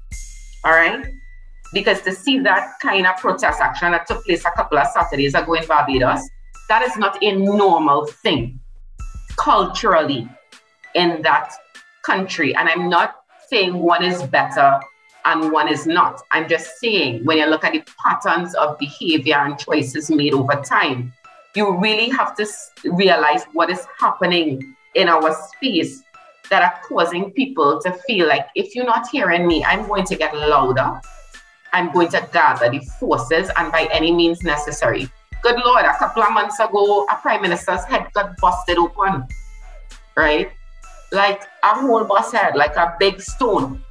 All right? Because to see that kind of protest action that took place a couple of Saturdays ago in Barbados, that is not a normal thing culturally in that country. And I'm not saying one is better and one is not. I'm just saying when you look at the patterns of behavior and choices made over time, you really have to realize what is happening in our space that are causing people to feel like if you're not hearing me, I'm going to get louder. I'm going to gather the forces and by any means necessary. Good Lord, a couple of months ago, a prime minister's head got busted open, right? Like a whole bus head, like a big stone.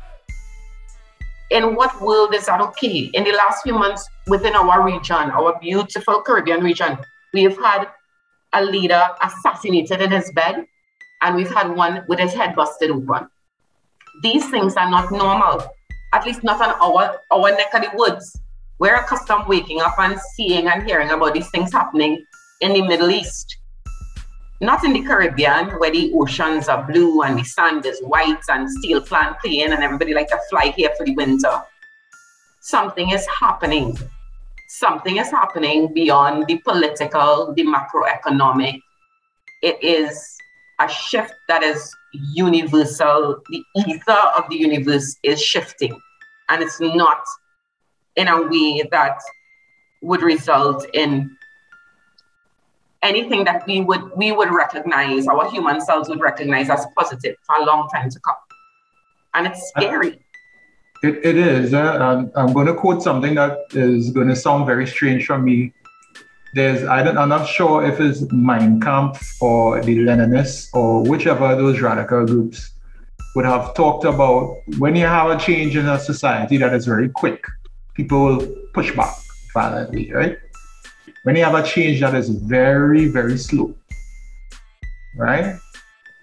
In what world is that okay? In the last few months within our region, our beautiful Caribbean region, we've had a leader assassinated in his bed and we've had one with his head busted open. These things are not normal, at least not on our, our neck of the woods. We're accustomed waking up and seeing and hearing about these things happening in the Middle East. Not in the Caribbean, where the oceans are blue and the sand is white and steel plantain and everybody like to fly here for the winter. Something is happening. Something is happening beyond the political, the macroeconomic. It is a shift that is universal. The ether of the universe is shifting, and it's not in a way that would result in anything that we would we would recognize, our human selves would recognize as positive for a long time to come. And it's scary. It, it is. Uh, I'm going to quote something that is going to sound very strange for me there's I don't, I'm not sure if it's Mein Kampf or the Leninists or whichever of those radical groups would have talked about when you have a change in a society that is very quick, people will push back violently, right? When you have a change that is very, very slow, right?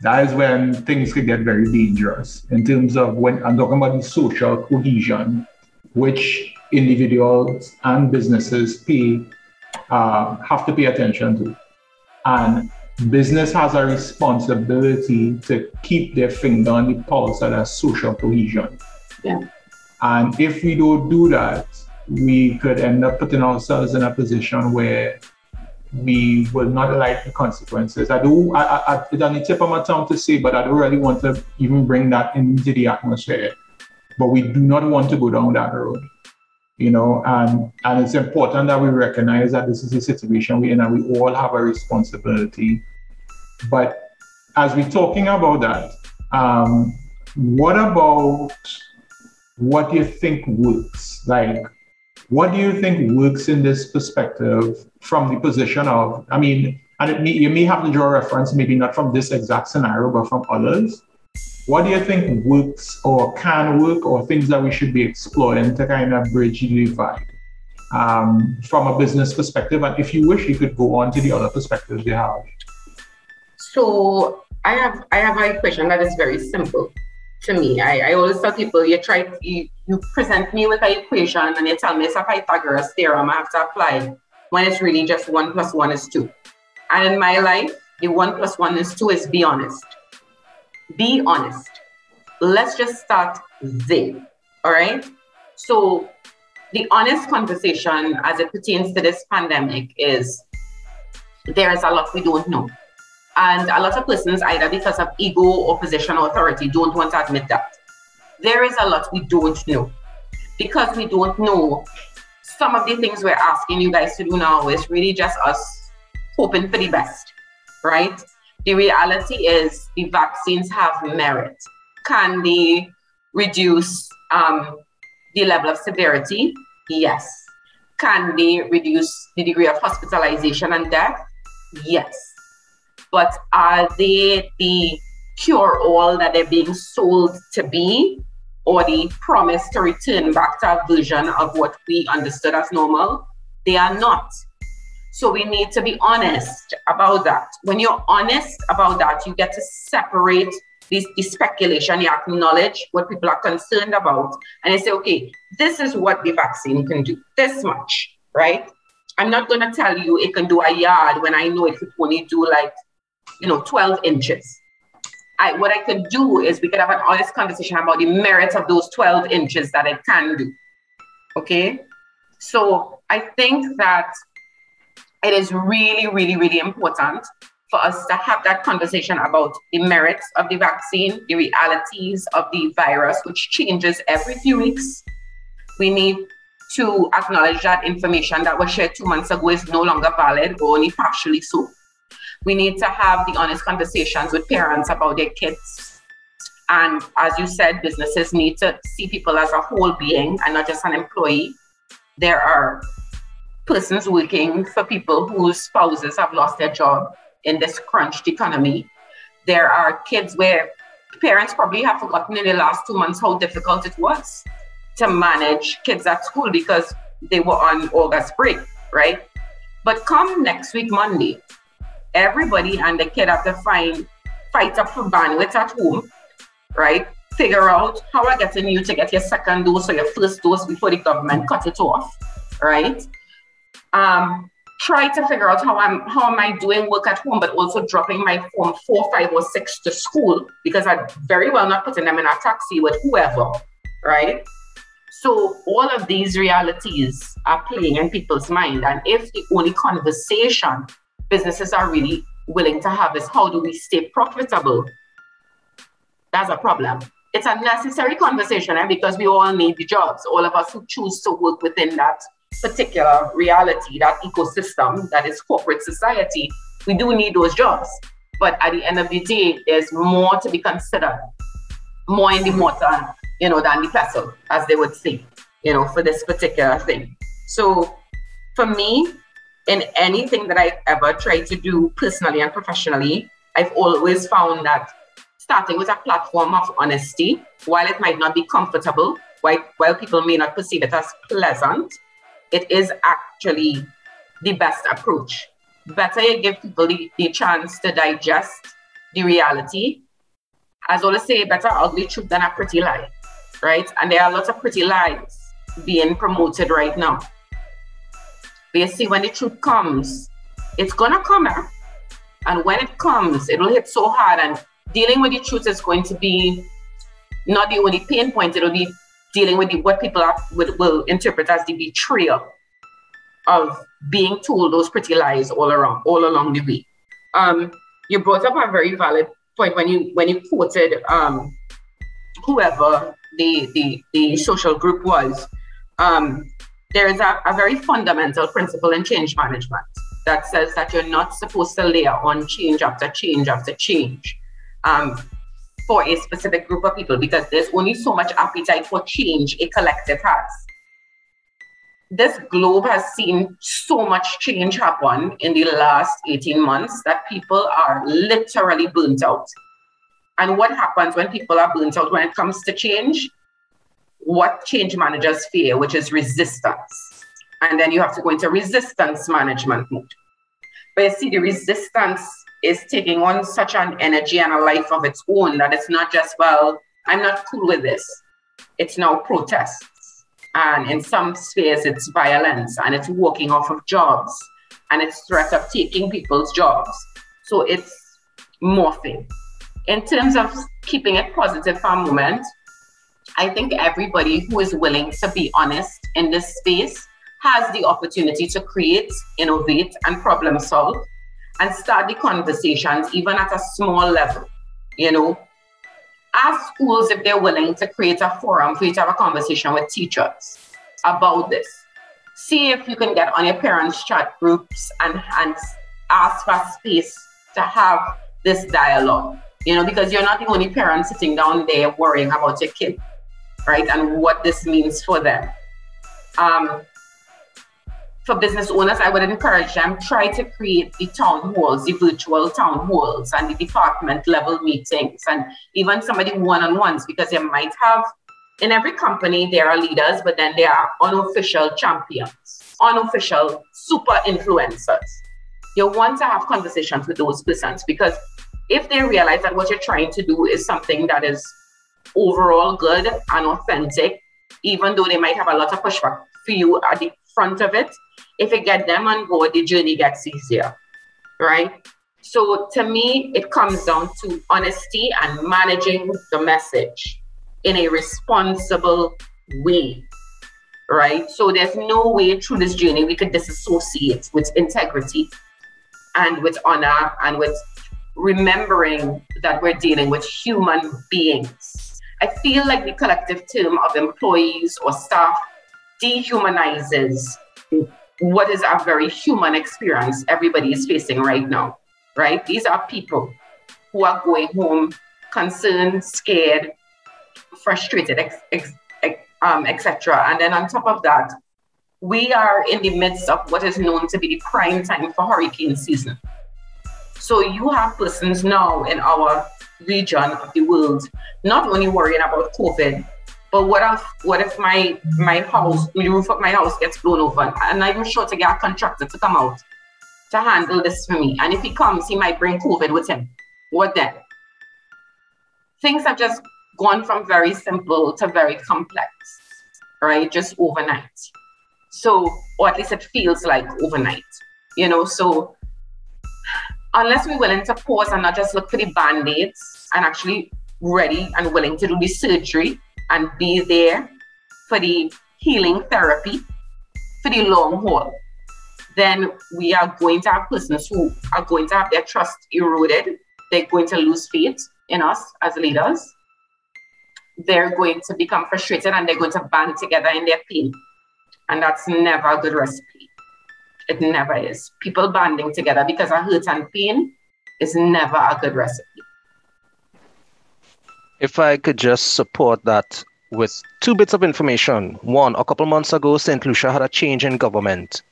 That is when things could get very dangerous in terms of when I'm talking about the social cohesion, which individuals and businesses pay uh, have to pay attention to. And business has a responsibility to keep their finger on the pulse of that social cohesion. Yeah. And if we don't do that, we could end up putting ourselves in a position where we will not like the consequences. I do, I, I, it's on the tip of my tongue to say, but I don't really want to even bring that into the atmosphere. But we do not want to go down that road you know, and and it's important that we recognize that this is a situation we're in and we all have a responsibility. But as we're talking about that, um, what about what do you think works? Like, what do you think works in this perspective from the position of, I mean, and may, you may have to draw a reference, maybe not from this exact scenario, but from others. What do you think works or can work or things that we should be exploring to kind of bridge the divide um, from a business perspective? And if you wish, you could go on to the other perspectives you have. So I have I have a question that is very simple to me. I, I always tell people you try you, you present me with an equation and you tell me it's a Pythagoras theorem I have to apply when it's really just one plus one is two. And in my life, the one plus one is two is be honest be honest. Let's just start there. All right. So, the honest conversation as it pertains to this pandemic is there is a lot we don't know. And a lot of persons, either because of ego or position or authority, don't want to admit that. There is a lot we don't know. Because we don't know, some of the things we're asking you guys to do now is really just us hoping for the best, right? The reality is the vaccines have merit. Can they reduce um, the level of severity? Yes. Can they reduce the degree of hospitalization and death? Yes. But are they the cure all that they're being sold to be, or the promise to return back to a version of what we understood as normal? They are not. So we need to be honest about that. When you're honest about that, you get to separate this, this speculation, you acknowledge what people are concerned about, and you say, okay, this is what the vaccine can do, this much, right? I'm not going to tell you it can do a yard when I know it could only do like, you know, 12 inches. I, what I could do is we could have an honest conversation about the merits of those 12 inches that it can do. Okay. So I think that it is really, really, really important for us to have that conversation about the merits of the vaccine, the realities of the virus, which changes every few weeks. We need to acknowledge that information that was shared two months ago is no longer valid or only partially so. We need to have the honest conversations with parents about their kids. And as you said, businesses need to see people as a whole being and not just an employee. There are persons working for people whose spouses have lost their job in this crunched economy. There are kids where parents probably have forgotten in the last two months how difficult it was to manage kids at school because they were on August break, right? But come next week, Monday, everybody and the kid have to find fight up for bandwidth at home, right? Figure out how are getting you to get your second dose or your first dose before the government cut it off, right? Um, try to figure out how I'm how am I doing work at home, but also dropping my form four, five, or six to school because I'm very well not putting them in a taxi with whoever, right? So all of these realities are playing in people's mind. And if the only conversation businesses are really willing to have is how do we stay profitable, that's a problem. It's a necessary conversation eh? because we all need the jobs. All of us who choose to work within that particular reality, that ecosystem that is corporate society, we do need those jobs. But at the end of the day, there's more to be considered, more in the mortar, you know, than the pestle, as they would say, you know, for this particular thing. So for me, in anything that I've ever tried to do personally and professionally, I've always found that starting with a platform of honesty, while it might not be comfortable, while, while people may not perceive it as pleasant, it is actually the best approach. Better you give people the, the chance to digest the reality. As always say, better ugly truth than a pretty lie, right? And there are lots of pretty lies being promoted right now. But you see, when the truth comes, it's gonna come out. And when it comes, it'll hit so hard. And dealing with the truth is going to be not the only pain point, it'll be dealing with the, what people are, will, will interpret as the betrayal of being told those pretty lies all around, all along the way. Um, you brought up a very valid point when you when you quoted um, whoever the, the the social group was. Um, there is a, a very fundamental principle in change management that says that you're not supposed to layer on change after change after change. Um, for a specific group of people because there's only so much appetite for change a collective has. This globe has seen so much change happen in the last 18 months that people are literally burnt out. And what happens when people are burnt out when it comes to change? What change managers fear, which is resistance. And then you have to go into resistance management mode. But you see, the resistance is taking on such an energy and a life of its own that it's not just, well, I'm not cool with this. It's now protests. And in some spheres, it's violence and it's walking off of jobs and it's threat of taking people's jobs. So it's morphing. In terms of keeping it positive for a moment, I think everybody who is willing to be honest in this space has the opportunity to create, innovate, and problem solve and start the conversations even at a small level. You know, ask schools if they're willing to create a forum for you to have a conversation with teachers about this. See if you can get on your parents' chat groups and, and ask for space to have this dialogue. You know, because you're not the only parent sitting down there worrying about your kid, right? And what this means for them. Um, for business owners, I would encourage them try to create the town halls, the virtual town halls, and the department level meetings, and even some of the one-on-ones, because you might have in every company there are leaders, but then there are unofficial champions. unofficial super influencers. You want to have conversations with those persons because if they realize that what you're trying to do is something that is overall good and authentic, even though they might have a lot of pushback for you at the front of it, if you get them on board, the journey gets easier, right? So to me, it comes down to honesty and managing the message in a responsible way, right? So there's no way through this journey we could disassociate with integrity and with honor and with remembering that we're dealing with human beings. I feel like the collective term of employees or staff dehumanizes what is a very human experience everybody is facing right now, right? These are people who are going home concerned, scared, frustrated, etc. Um, and then on top of that, we are in the midst of what is known to be the prime time for hurricane season. So you have persons now in our region of the world not only worrying about COVID, but what if what if my my house, the roof of my house gets blown over, and I'm sure to get a contractor to come out to handle this for me. And if he comes, he might bring COVID with him. What then? Things have just gone from very simple to very complex, right? Just overnight. So, or at least it feels like overnight, you know. So, unless we're willing to pause and not just look for the band aids and actually ready and willing to do the surgery and be there for the healing therapy for the long haul, then we are going to have persons who are going to have their trust eroded. They're going to lose faith in us as leaders. They're going to become frustrated and they're going to band together in their pain. And that's never a good recipe. It never is. People banding together because of hurt and pain is never a good recipe. If I could just support that with two bits of information. One, a couple months ago, St. Lucia had a change in government,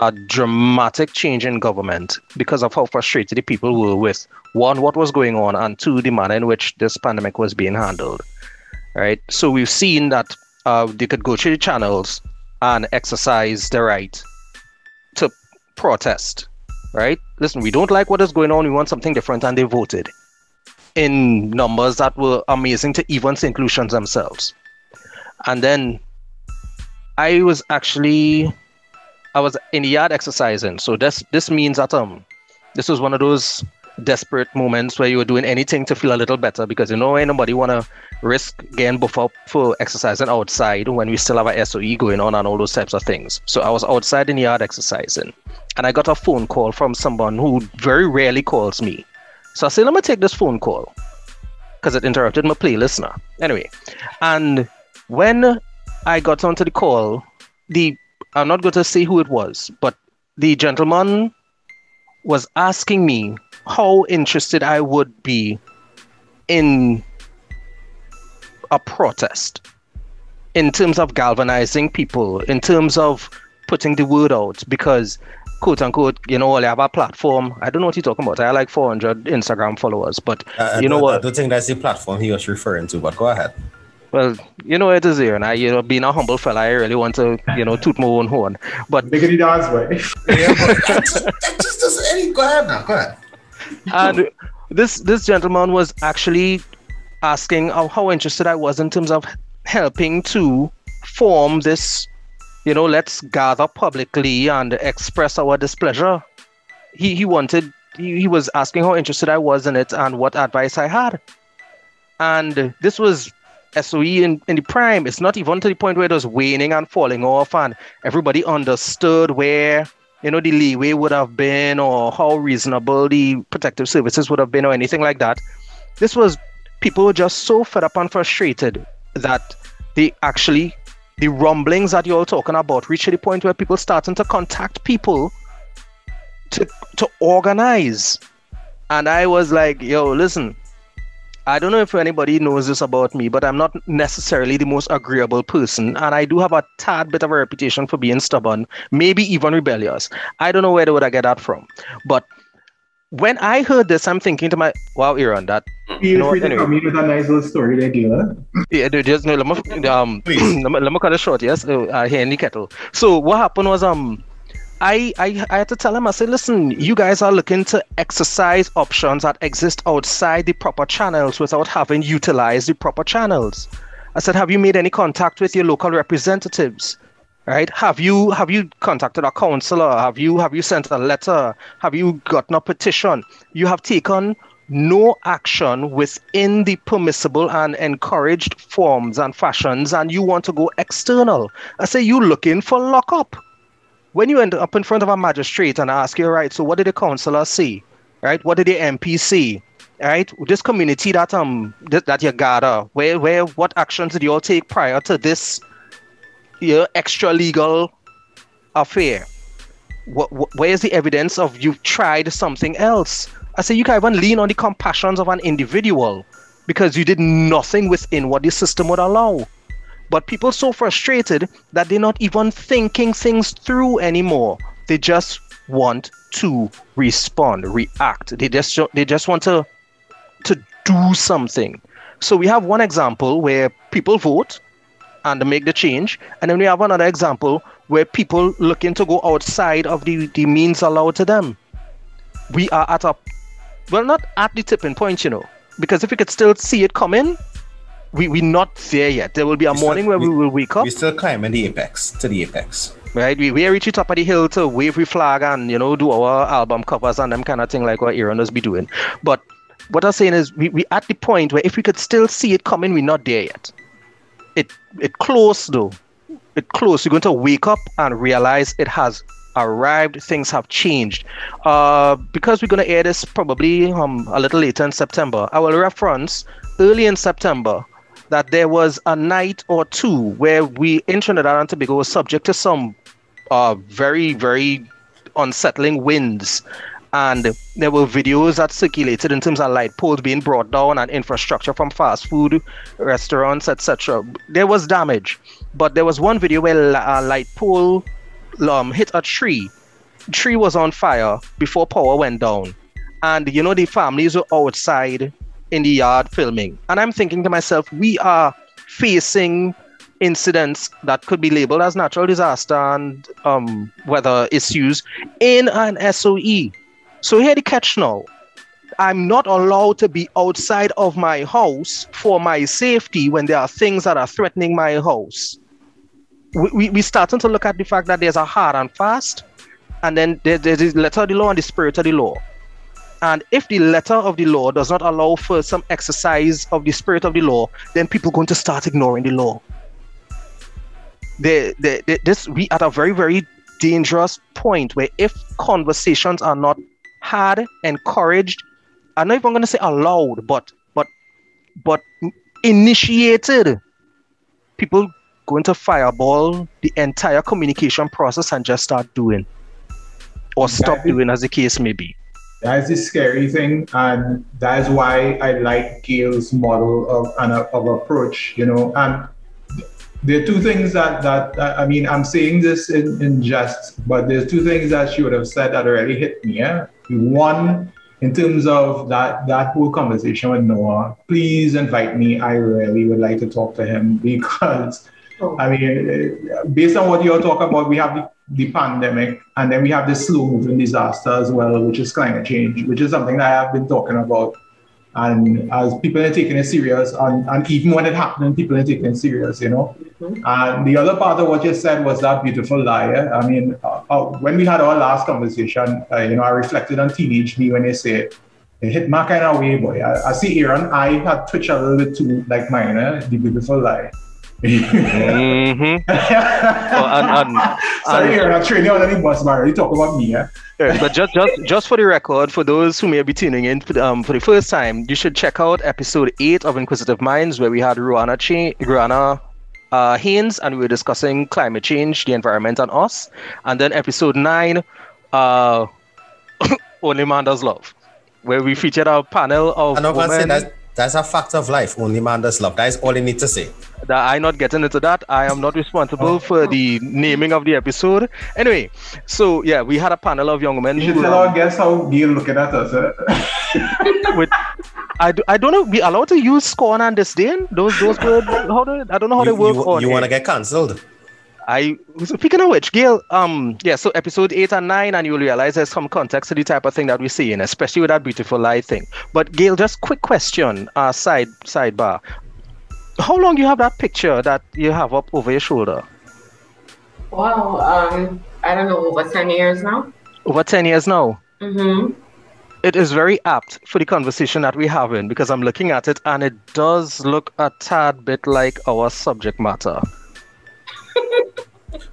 a dramatic change in government because of how frustrated the people were with one, what was going on, and two, the manner in which this pandemic was being handled. Right. So we've seen that uh, they could go through the channels and exercise the right to protest, right? Listen, we don't like what is going on. We want something different, and they voted in numbers that were amazing to even St. Lucians themselves. And then I was actually I was in the yard exercising. So this this means that um this was one of those desperate moments where you were doing anything to feel a little better because you know ain't nobody wanna risk getting buff up for exercising outside when we still have our SOE going on and all those types of things. So I was outside in the yard exercising and I got a phone call from someone who very rarely calls me. So I said, let me take this phone call because it interrupted my play listener. Anyway, and when I got onto the call, the I'm not going to say who it was, but the gentleman was asking me how interested I would be in a protest in terms of galvanizing people, in terms of putting the word out, because quote unquote, you know, all I have a platform. I don't know what you're talking about. I have like 400 Instagram followers, but uh, you know what? I don't think that's the platform he was referring to, but go ahead. Well, you know it is here, and I, you know, being a humble fella, I really want to, you know, toot my own horn. But Biggity Dog's way. yeah, but that just doesn't. Any, go ahead now. Go ahead. and this this gentleman was actually asking how, how interested I was in terms of helping to form this, you know, let's gather publicly and express our displeasure. He he wanted he, he was asking how interested I was in it and what advice I had. And this was SOE in, in the prime. It's not even to the point where it was waning and falling off, and everybody understood where you know the leeway would have been or how reasonable the protective services would have been or anything like that. This was people were just so fed up and frustrated that they actually the rumblings that you're talking about reached the point where people starting to contact people to to organize. And I was like, yo, listen, I don't know if anybody knows this about me, but I'm not necessarily the most agreeable person, and I do have a tad bit of a reputation for being stubborn, maybe even rebellious. I don't know where they would I get that from, but when I heard this, I'm thinking to my wow, Aaron, that Feel You know free what, to anyway. come in with a nice little story there, Gila. Yeah, dude, just no, let me um let me, let me cut it short. Yes, uh, uh, here in the kettle. So what happened was um. I, I, I had to tell him, I said, listen, you guys are looking to exercise options that exist outside the proper channels without having utilized the proper channels. I said, have you made any contact with your local representatives? Right? Have you have you contacted a counselor? Have you have you sent a letter? Have you gotten a petition? You have taken no action within the permissible and encouraged forms and fashions, and you want to go external. I say you looking for lockup. When you end up in front of a magistrate and ask you, right, so what did the counselor say? Right? What did the MP say? Right? This community that um that, that you gather, where where what actions did you all take prior to this your extra legal affair? What, where's the evidence of you've tried something else? I say you can even lean on the compassions of an individual because you did nothing within what the system would allow. But people so frustrated that they're not even thinking things through anymore. They just want to respond, react. They just they just want to to do something. So we have one example where people vote and make the change, and then we have another example where people looking to go outside of the, the means allowed to them. We are at a well, not at the tipping point, you know, because if we could still see it coming, we we not there yet. There will be a We still- morning where we, we- will wake up, We're still climbing the apex to the apex. right? We we reach the top of the hill to wave we flag and you know do our album covers and them kind of thing like what Aaron be doing. But what I'm saying is we we at the point where if we could still see it coming, we're not there yet. It it close though. It close. You're going to wake up and realize it has arrived. Things have changed. Uh, because we're going to air this probably um a little later in September. I will reference early in September that there was a night or two where we in Trinidad and Tobago were subject to some uh very very unsettling winds and there were videos that circulated in terms of light poles being brought down and infrastructure from fast food restaurants etc there was damage. But there was one video where a light pole um, hit a tree. Tree was on fire before power went down. And you know the families were outside in the yard filming. And i'm thinking to myself we are facing incidents that could be labeled as natural disaster and um, weather issues in an SOE. So here the catch now. I'm not allowed to be outside of my house for my safety when there are things that are threatening my house. We, we, we starting to look at the fact that there's a hard and fast, and then there, there's the letter of the law and the spirit of the law. And if the letter of the law does not allow for some exercise of the spirit of the law, then people are going to start ignoring the law. They, they, this we at a very very dangerous point where if conversations are not had, encouraged, I'm not even going to say allowed, but but but initiated, people going to fireball the entire communication process and just start doing, or stop doing, as the case may be. That's the scary thing, and that's why I like Gail's model of an uh, of approach. You know, and there are two things that that that- I mean, I'm saying this in, in jest, but there's two things that she would have said that already hit me. Yeah, one in terms of that that whole conversation with Noah. Please invite me. I really would like to talk to him because Oh. I mean, uh, based on what you're talking about, we have the, the pandemic and then we have the slow moving disaster as well, which is climate change, which is something that I have been talking about. And as people are taking it serious, and, and even when it happened, people are taking it serious, you know. Mhm. And the other part of what you said was that beautiful lie. eh? I mean, uh, uh, when we had our last conversation, uh, you know, I reflected on teenage me when they say, it hit my kind of way, boy. I, I see Aaron, I had twitch a little bit too, like mine, eh? the beautiful lie. Mm-hmm. and- and- Sorry, and- Aaron, I'm training on any bus, man. You talk about me? Yeah, but just, just just for the record, for those who may be tuning in for the, um, for the first time, you should check out episode eight of Inquisitive Minds, where we had Ruana Cha- Ruana uh, Haynes, and we were discussing climate change, the environment, and us. And then episode nine, uh, Only Man Does Love, where we featured a panel of I'm not gonna say women. That's a fact of life. Only man does love. That is all you need to say. That I not getting into that. I am not responsible for the naming of the episode. Anyway, so yeah, we had a panel of young men. You should who, tell um, our guests how Gail looking at us. eh? with I, do, I don't know. We allowed to use scorn and disdain. Those those words. How do, I don't know how You, they work. you, on you want to get cancelled? I speaking of which, Gail, um, yeah, so episode eight and nine, and you'll realize there's some context to the type of thing that we're seeing, especially with that beautiful lie thing. But Gail, just quick question, uh, side sidebar. How long you have that picture that you have up over your shoulder? Wow. Um, I don't know, over 10 years now. Over ten years now. Mm-hmm. It is very apt for the conversation that we're having because I'm looking at it and it does look a tad bit like our subject matter.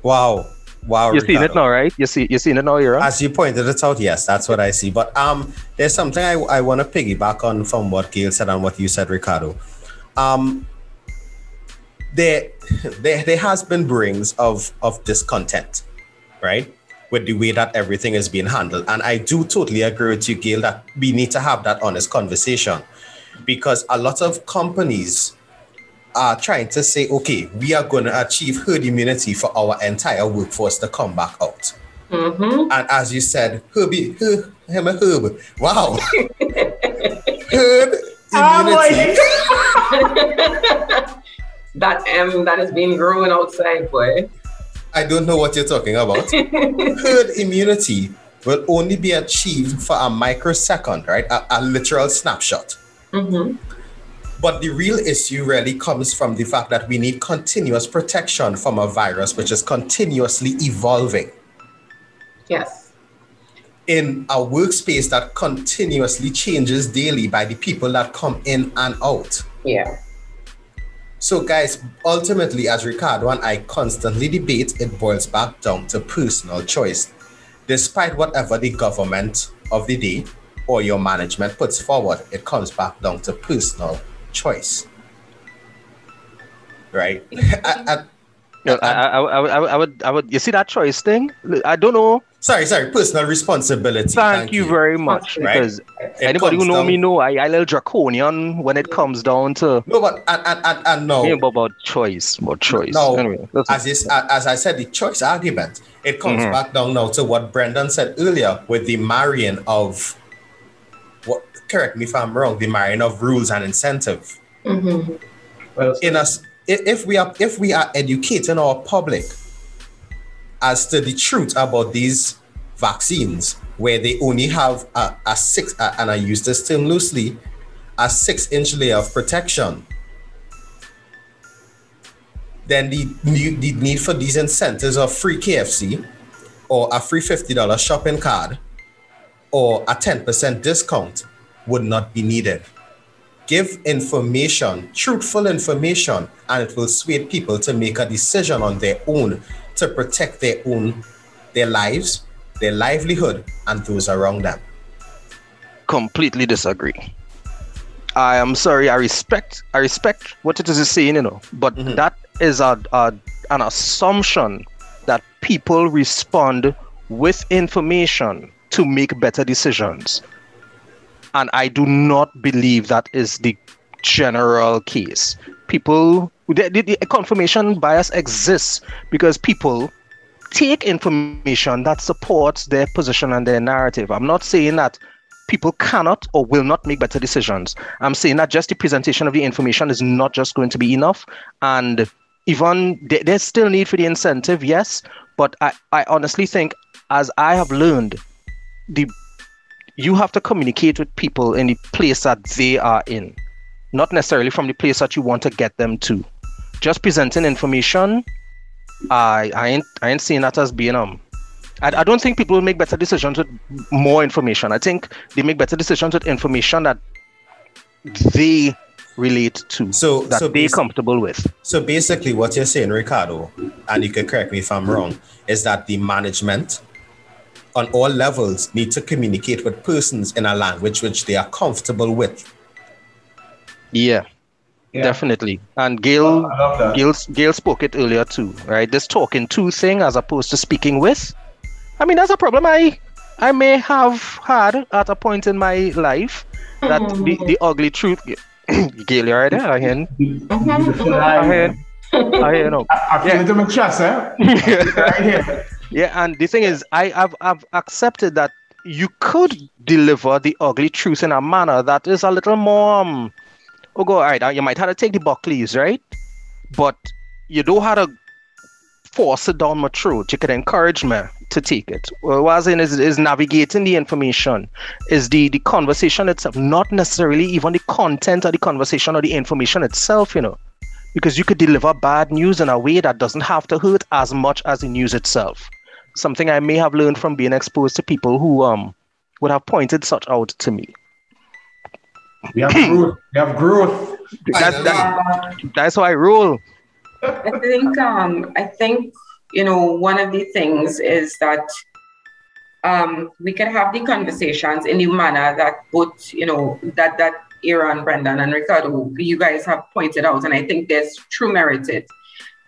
Wow. Wow. You're seeing it now, right? You see, you're seeing it now, Ira. As you pointed it out, yes, that's what I see. But um, there's something I, I want to piggyback on from what Gail said and what you said, Ricardo. Um, there, there, there has been brings of of discontent, right, with the way that everything is being handled, and I do totally agree with you, Gail, that we need to have that honest conversation, because a lot of companies are trying to say, okay, we are going to achieve herd immunity for our entire workforce to come back out. Mm-hmm. And as you said, Herbie, herb, him a herb. Wow. Herd immunity. that M that is being grown outside, boy. I don't know what you're talking about. Herd immunity will only be achieved for a microsecond, right? A, a literal snapshot. Mm-hmm. But the real issue really comes from the fact that we need continuous protection from a virus which is continuously evolving. Yes. in a workspace that continuously changes daily by the people that come in and out. Yeah. So, guys, ultimately, as Ricardo and I constantly debate, it boils back down to personal choice. Despite whatever the government of the day or your management puts forward, it comes back down to personal choice. Right? I- I- No, I, I, I, I, I would, I would, you see that choice thing? I don't know. Sorry, sorry, personal responsibility. Thank, you, very much Right. because It anybody who know down- me know I, I little draconian when it comes down to No, but and, and, and, and no. being about choice, about choice. No, anyway, as, is, as I said, the choice argument, it comes Mhm. back down now to what Brendan said earlier with the marrying of, what? correct me if I'm wrong, the marrying of rules and incentive. Mm-hmm. Well, In us, if if we are if we are educating our public as to the truth about these vaccines, where they only have a, a six, uh, and I use this term loosely, a six-inch layer of protection then the the need for these incentives of free KFC or a free $50 shopping card or a 10% discount would not be needed. Give information, truthful information, and it will sway people to make a decision on their own to protect their own, their lives, their livelihood, and those around them. completely disagree. I am sorry. I respect. I respect what it is you're saying, you know, but Mhm. that is a, a an assumption that people respond with information to make better decisions, and I do not believe that is the general case. People, the, the, the confirmation bias exists because people take information that supports their position and their narrative. I'm not saying that people cannot or will not make better decisions. I'm saying that just the presentation of the information is not just going to be enough. And even there- there's still need for the incentive, yes. But I, I honestly think, as I have learned, the you have to communicate with people in the place that they are in, not necessarily from the place that you want to get them to. Just presenting information, I I ain't I ain't seeing that as being um I, I don't think people will make better decisions with more information. I think they make better decisions with information that they relate to, So, that so they're comfortable with. So basically, what you're saying, Ricardo, and you can correct me if I'm wrong, is that the management on all levels need to communicate with persons in a language which they are comfortable with. Yeah, yeah. definitely. And Gail, love that. Gail, Gail spoke it earlier too, right? This talking to thing as opposed to speaking with. I mean, that's a problem I I may have had at a point in my life. That the, the ugly truth. Gail, you right there? I hear. Beautiful I eye. hear. I hear. No. I, I feel Yeah. it in my chest, eh? right. Yeah, and the thing is, I have I've accepted that you could deliver the ugly truth in a manner that is a little more. Um, oh, go all right. uh, You might have to take the Buckleys, right? But you don't have to force it down my throat. You can encourage me to take it. Well, what I'm saying is, is navigating the information, is the the conversation itself, not necessarily even the content of the conversation or the information itself. You know, because you could deliver bad news in a way that doesn't have to hurt as much as the news itself something I may have learned from being exposed to people who um would have pointed such out to me. We have growth. We have growth. That, that, that's why I roll. I think um, I think you know one of the things is that um, we can have the conversations in the manner that both you know that that Aaron, Brendan, and Ricardo you guys have pointed out, and I think there's true merit it.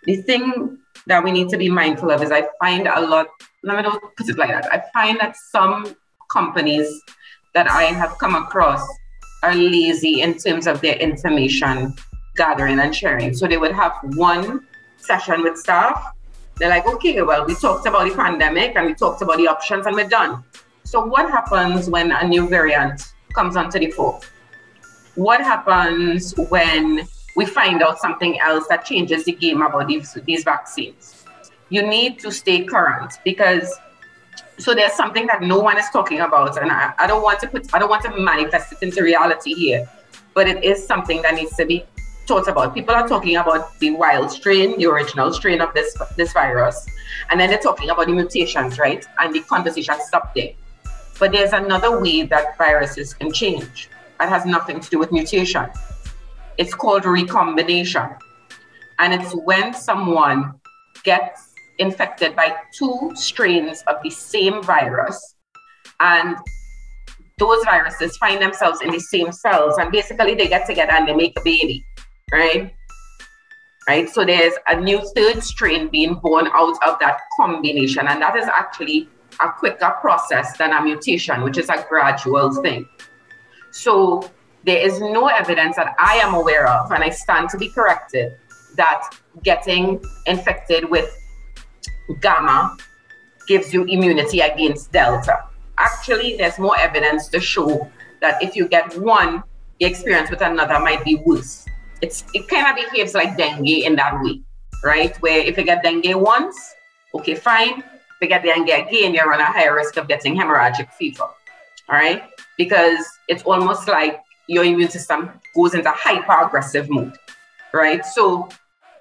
The thing that we need to be mindful of is I find a lot. Let me not put it like that. I find that some companies that I have come across are lazy in terms of their information gathering and sharing. So they would have one session with staff. They're like, okay, well, we talked about the pandemic and we talked about the options and we're done. So what happens when a new variant comes onto the fore? What happens when we find out something else that changes the game about these, these vaccines? You need to stay current because so there's something that no one is talking about and I, I don't want to put i don't want to manifest it into reality here but it is something that needs to be thought about. People are talking about the wild strain the original strain of this this virus and then they're talking about the mutations right and the conversation stopped there. But there's another way that viruses can change that has nothing to do with mutation. It's called recombination and it's when someone gets infected by two strains of the same virus. And those viruses find themselves in the same cells. And basically they get together and they make a baby right? Right? So there's a new third strain being born out of that combination. And that is actually a quicker process than a mutation which is a gradual thing. So there is no evidence that i am aware of and i stand to be corrected that getting infected with gamma gives you immunity against delta. Actually, there's more evidence to show that if you get one, the experience with another might be worse. It's it kind of behaves like dengue in that way, right? Where if you get dengue once, okay, fine. If you get dengue again, you're on a higher risk of getting hemorrhagic fever. All right? Because it's almost like your immune system goes into hyper aggressive mode. Right. So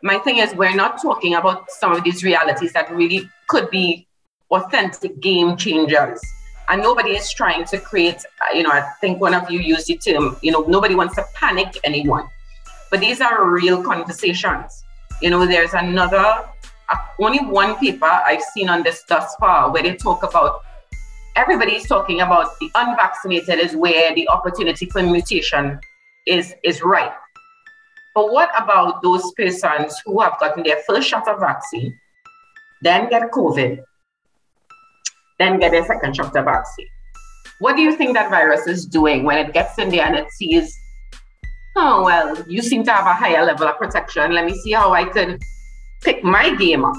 my thing is we're not talking about some of these realities that really could be authentic game changers. And nobody is trying to create uh, you know i think one of you used the term you know nobody wants to panic anyone. But these are real conversations. You know there's another uh, only one paper i've seen on this thus far where they talk about everybody's talking about the unvaccinated is where the opportunity for mutation is is right but what about those persons who have gotten their first shot of vaccine, then get COVID, then get their second shot of vaccine? What do you think that virus is doing when it gets in there and it sees, oh, well, you seem to have a higher level of protection. Let me see how I can pick my game up,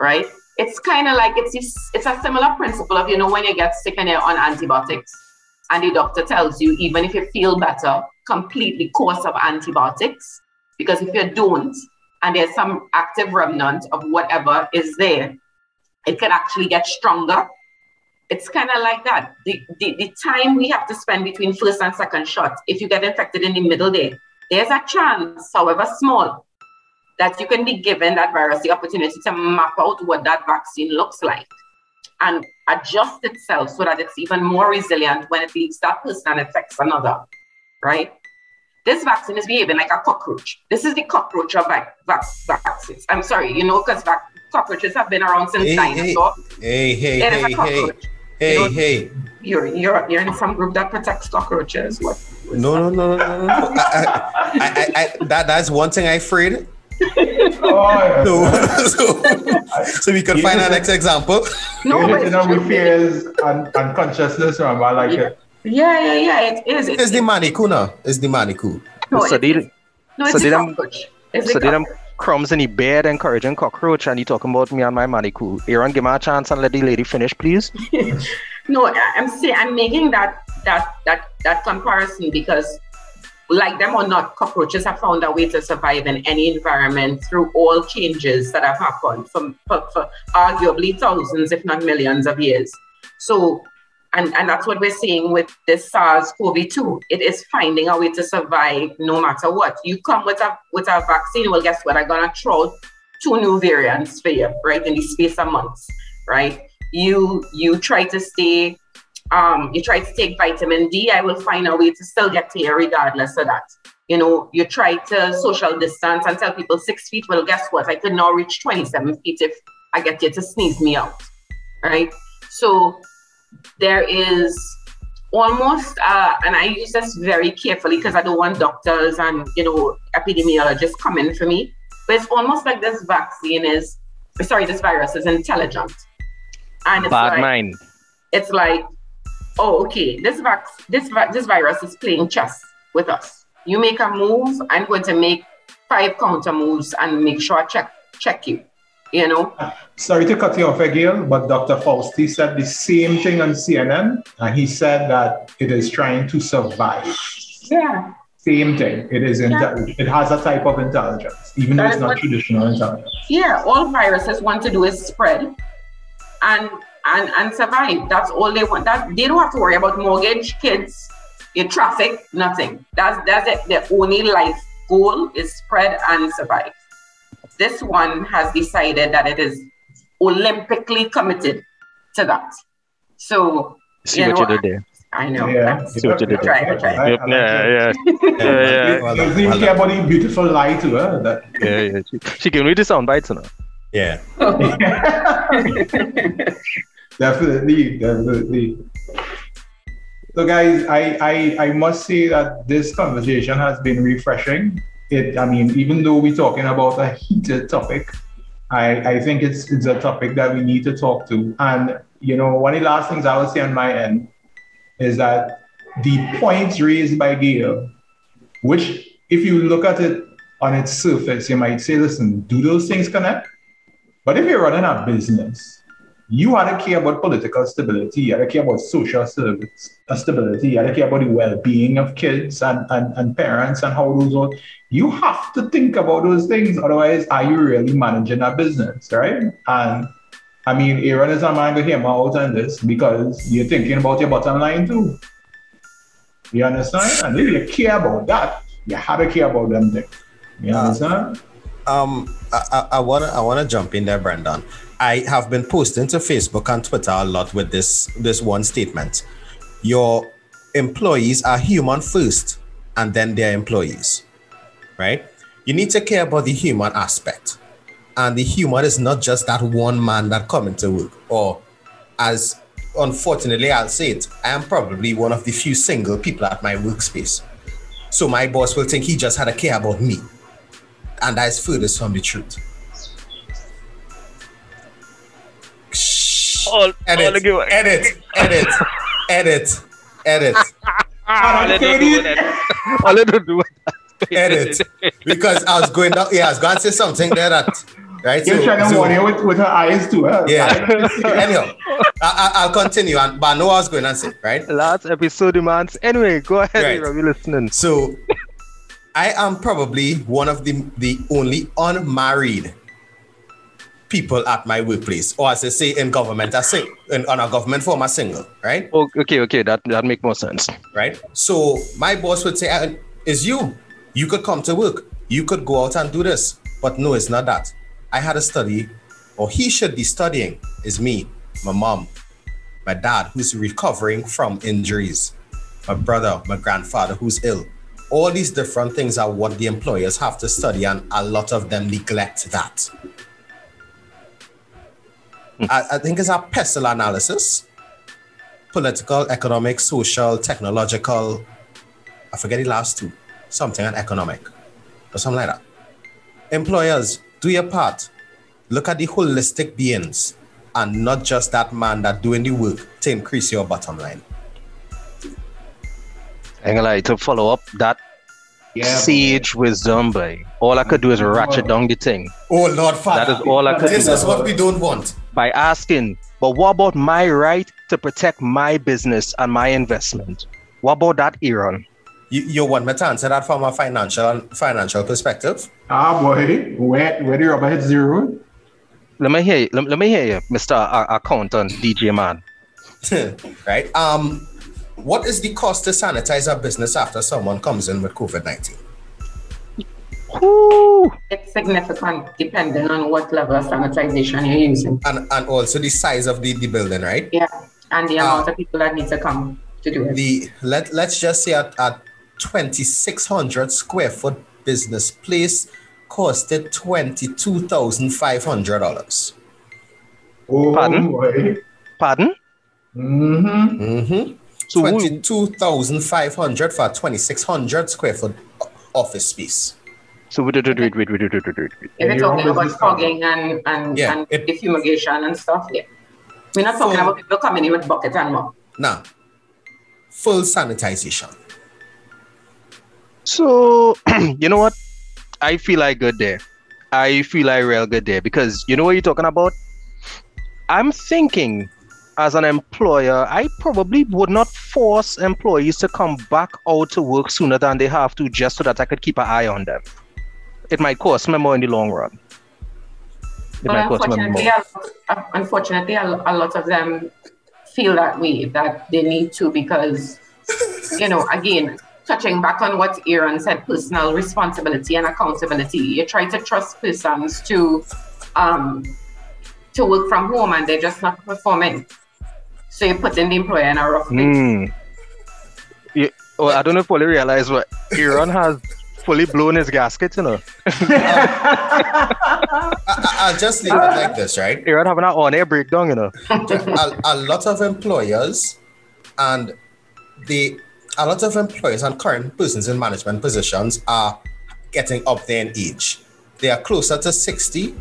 right? It's kind of like it's, it's a similar principle of, you know, when you get sick and you're on antibiotics and the doctor tells you, even if you feel better, completely course of antibiotics. Because if you don't and there's some active remnant of whatever is there it can actually get stronger. It's kind of like that. The, the, the time we have to spend between first and second shot if you get infected in the middle there there's a chance however small that you can be given that virus the opportunity to map out what that vaccine looks like and adjust itself so that it's even more resilient when it leaves that person and affects another right this vaccine is behaving like a cockroach. This is the cockroach of vac- vac- vaccines. I'm sorry, you know, because vac- cockroaches have been around since Hey, dinosaur. Hey, hey, It hey, hey, hey, You know- hey. You're, you're, you're in some group that protects cockroaches. What? No, no, no, no, no, no. I, I, I, I, that, that's one thing I afraid. Oh, So, so, so we can find our next example. No, no, but you know, with fears and, and consciousness, remember, like Yeah. it. Yeah, yeah, yeah. It is. It's the Manicuna. It's the Manicou. No, so it's, they, it's- no, it's so a them- cockroach. It's so a them cockroach. crumbs in the bed encouraging cockroach and you talking about me and my money cool. Aaron, give me a chance and let the lady finish, please. No, I'm saying I'm making that that that that comparison because, like them or not, cockroaches have found a way to survive in any environment through all changes that have happened for, for, for arguably thousands, if not millions, of years. So, and and that's what we're seeing with this SARS-CoV-2. It is finding a way to survive no matter what. You come with a with a vaccine, well, guess what? I'm gonna throw two new variants for you, right, in the space of months, right? you you try to stay um you try to take vitamin D, I will find a way to still get to you regardless of that. You know, you try to social distance and tell people six feet. Well, guess what? I could now reach 27 feet if I get you to sneeze me out. Right. So there is almost uh, and I use this very carefully because I don't want doctors and you know epidemiologists coming for me. But it's almost like this vaccine is sorry, this virus is intelligent. And it's Bad like, mind. it's like, oh, okay, this vac- this vi- this virus is playing chess with us. You make a move, I'm going to make five counter moves and make sure I check check you. You know, Sorry to cut you off again, but Dr. Fauci said the same thing on CNN, and he said that it is trying to survive. yeah, Same thing. It is inte- it has a type of intelligence, even though it's not what- traditional intelligence. yeah. All viruses want to do is spread and and and survive. That's all they want. That they don't have to worry about mortgage, kids, your traffic, nothing. That's that's it. Their only life goal is spread and survive. This one has decided that it is Olympically committed to that. So See you what know, you did there. I know. Yeah. I'm- See what you did try, there. try. I- Yep, yeah, yeah, yeah, yeah, Well He doesn't even care about the beautiful lie to her. That yeah, yeah. She, she gave me the sound bites, you know. Yeah. definitely, definitely. So, guys, I, I I must say that this conversation has been refreshing. It, I mean, even though we're talking about a heated topic, I, I think it's it's a topic that we need to talk to. And you know, one of the last things I would say on my end is that the points raised by Gail, which if you look at it on its surface, you might say, listen, do those things connect? But if you're running a business, you had to care about political stability, you had to care about social service uh, stability, you had to care about the well-being of kids and, and, and parents and how those are. You have to think about those things. Otherwise, are you really managing a business, right? And I mean, Aaron is a man to hear out on this because you're thinking about your bottom line too. You understand? And if you care about that, you have to care about them things. You understand? Um, I, I, wanna I wanna jump in there, Brendan. I have been posting to Facebook and Twitter a lot with this this one statement. Your employees are human first, and then they're employees, right? You need to care about the human aspect, and the human is not just that one man that coming to work, or as unfortunately I'll say it, I am probably one of the few single people at my workspace. So my boss will think he just had to care about me and that is furthest from the truth. Shh. All, Edit, all the edit, edit, edit, edit, ah, all they do do that. All they do do that. edit. Because I was going down, yeah, I was going to say something there that, right? You're trying to so- warn you with, with her eyes too. Huh? yeah. Anyhow, I, I, I'll continue, and, but I know what I was going to say, right? Last episode demands. Anyway, go ahead, Right. Aaron, we're listening. So I am probably one of the the only unmarried people at my workplace, or as they say in government, I sing in, on a government form, a single, right? Oh, okay, okay, that that make more sense. Right. So my boss would say, "Is you. You could come to work. You could go out and do this." But no, it's not that. I had to study, or he should be studying. Is me, my mom, my dad, who's recovering from injuries, my brother, my grandfather, who's ill. All these different things are what the employers have to study, and a lot of them neglect that. Hmm. I, I think it's a pestle analysis, political, economic, social, technological. I forget the last two, something and economic, or something like that. Employers, do your part. Look at the holistic beings and not just that man that doing the work to increase your bottom line. I'm gonna lie, to follow up that Yeah, Sage wisdom, boy. All I could do is ratchet down the thing Oh Lord Father. That is all I could This do. is what we don't want. by asking, but what about my right to protect my business and my investment? What about that, Aaron? You, you want me to answer that from a financial financial perspective? Ah, boy, where where the rubber hits the road? Let me hear you. Let, let me hear you, Mr. A- Accountant, DJ man. right? Um, what is the cost to sanitize a business after someone comes in with COVID nineteen? It's significant depending on what level of sanitization you're using. And and also the size of the, the building, right? Yeah. And the Ah. amount of people that need to come to do it. The let let's just say at, at twenty six hundred square foot business place costed twenty two thousand five hundred dollars. Oh Pardon? boy. Pardon? Mm-hmm. Mm-hmm. So Twenty two thousand five hundred for twenty six hundred square foot office space. So wait, wait, wait, wait, wait, wait, wait, wait, wait. If Yeah, you're your own talking about business card. fogging and, and, Yeah, and it- defumigation and stuff, yeah. We're not talking Full- about people coming in with bucket and mop. Now, full sanitization. So you know what? I feel like good there. I feel like real good there because you know what you're talking about. I'm thinking, as an employer, I probably would not force employees to come back out to work sooner than they have to, just so that I could keep an eye on them. It might cost me more in the long run. It But might cost me unfortunately, more. a, lot- unfortunately, a, a lot of them feel that way, that they need to because, you know, again, touching back on what Aaron said, personal responsibility and accountability. You try to trust persons to um, to work from home and they're just not performing. So you put in the employer in a rough place. Hmm. Yeah, oh, I don't know if you realize what Aaron has fully blown his gasket, you know. I, I, I'll just leave it like this, right? Aaron having an on-air breakdown, you know. a, a lot of employers and the a lot of employers and current persons in management positions are getting up there in age. They are closer to 60.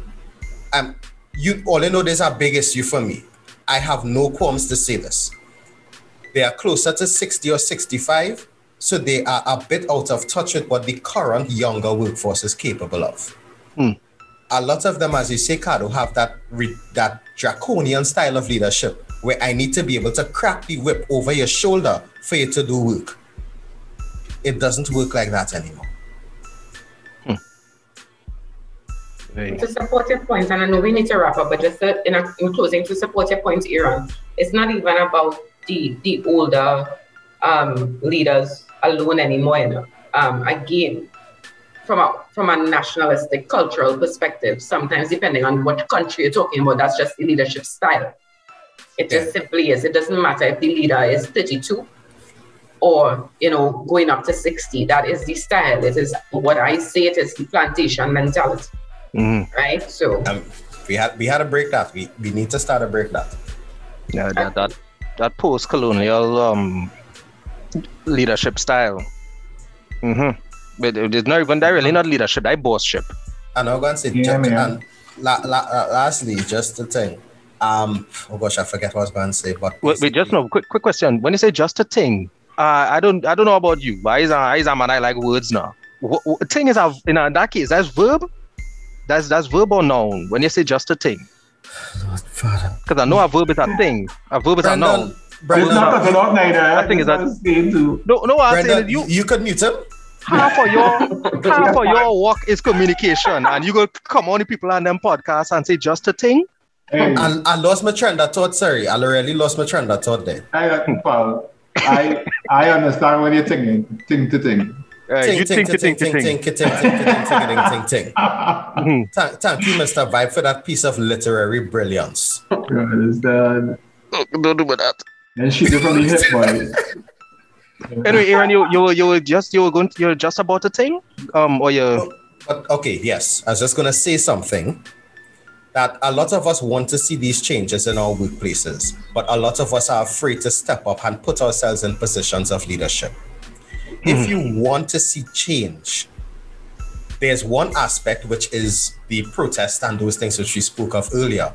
Um, you all you know there's a big issue for me. I have no qualms to say this. They are closer to 60 or 65, so they are a bit out of touch with what the current younger workforce is capable of. Hmm. A lot of them, as you say, Cardo, have that re- that draconian style of leadership where I need to be able to crack the whip over your shoulder for you to do work. It doesn't work like that anymore. To support your point, and I know we need to wrap up, but just in, a, in closing, to support your point, Aaron, it's not even about the the older um, leaders alone anymore. You know? um, again, from a from a nationalistic cultural perspective, sometimes depending on what country you're talking about, that's just the leadership style. It just simply is. It doesn't matter if the leader is 32 or you know going up to 60. That is the style. It is what I say. It is the plantation mentality Mhm. right? So Um, we had we had to break that. We we need to start a break that. Yeah, that that, that post-colonial um leadership style. Mm-hmm. But it's not even that really not leadership, that bossship. And I'm going to say, Yeah, ju- and la, la, uh, lastly, just the thing. Um, oh gosh, I forget what I was going to say, but Wait, wait, just basically- no quick quick question. When you say just a thing, uh, I don't I don't know about you, but he's a he's a man I like words now. What, what, thing is a, in, a, in that case, that's verb. That's that's verb or noun. When you say just a thing, because I know a verb is a thing. A verb is a noun. Brendan, It's not Brendan, talking neither. I think it's that- saying to No, no, I'm saying you you could mute him. half of your half of your work is communication, and you go come on the people on them podcasts and say just a thing. Hey, I, I lost my train I thought, sorry. I really lost my train of thought there. I, well, I I understand when you're thinking, think to think. Uh, Ting, ting, ting, ting, ting, ting, ting, ting, ting, ting, ting, ting. Thank thank you, Mr. Vibe, for that piece of literary brilliance. You understand? Don't do that. And she did from the hip, boy. Anyway, Aaron, you you were- you were just you were going to, you're just about a thing, um, or you But okay, yes, I was just gonna say something that a lot of us want to see these changes in our workplaces, but a lot of us are afraid to step up and put ourselves in positions of leadership. If mm-hmm. you want to see change, there's one aspect which is the protest and those things which we spoke of earlier.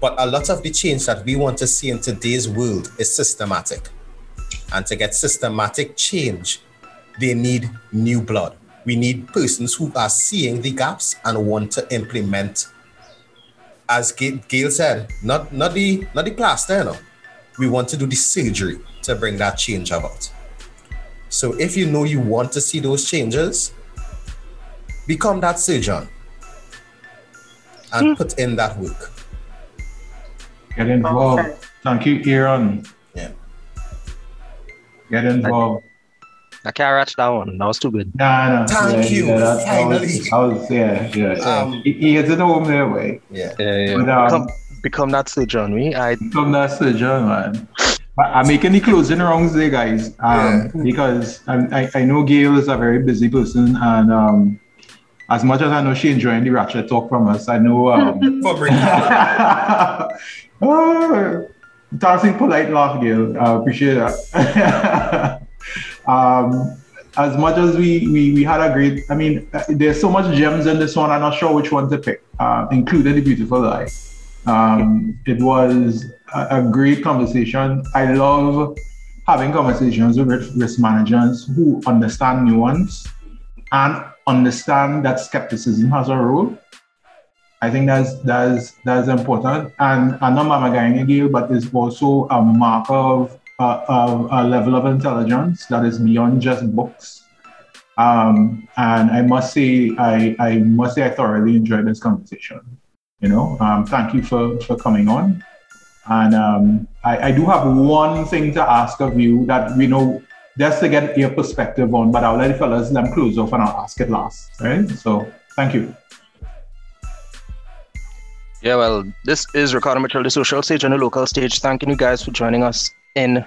But a lot of the change that we want to see in today's world is systematic. And to get systematic change, they need new blood. We need persons who are seeing the gaps and want to implement. As Gail said, not not the not the plaster, no. We want to do the surgery to bring that change about. So if you know you want to see those changes, become that surgeon and mm. put in that work. Get involved. Thank you, Aaron. Yeah. Get involved. I can't watch that one. That was too good. Nah, no. Thank yeah, you. Yeah, that, Finally. I was, I was, yeah, yeah. yeah. Um, he, he is in home there, way. Yeah. Yeah, yeah. But, um, become, become that surgeon, me. I Become that surgeon, man. But I'm making the closing rounds there, guys, um, Yeah. because I, I, I know Gail is a very busy person, and um, as much as I know she enjoying the ratchet talk from us, I know. Um, For oh, dancing polite laugh, Gail. I appreciate that. um, as much as we, we we had a great, I mean, uh, there's so much gems in this one. I'm not sure which one to pick, uh, including the beautiful lie. Um, it was a, a great conversation. I love having conversations with risk- managers who understand nuance and understand that skepticism has a role. I think that's that's that's important, and and not Mama Gainagil, but it's also a mark of, uh, of a level of intelligence that is beyond just books. Um, and I must say, I, I must say, I thoroughly enjoyed this conversation. You know, um, thank you for for coming on, and um, I, I do have one thing to ask of you that we know just to get your perspective on, but I'll let the fellas them close off and I'll ask it last. Right? So thank you. Yeah, well, this is Ricardo Mitchell, the social stage and the local stage. Thanking you guys for joining us in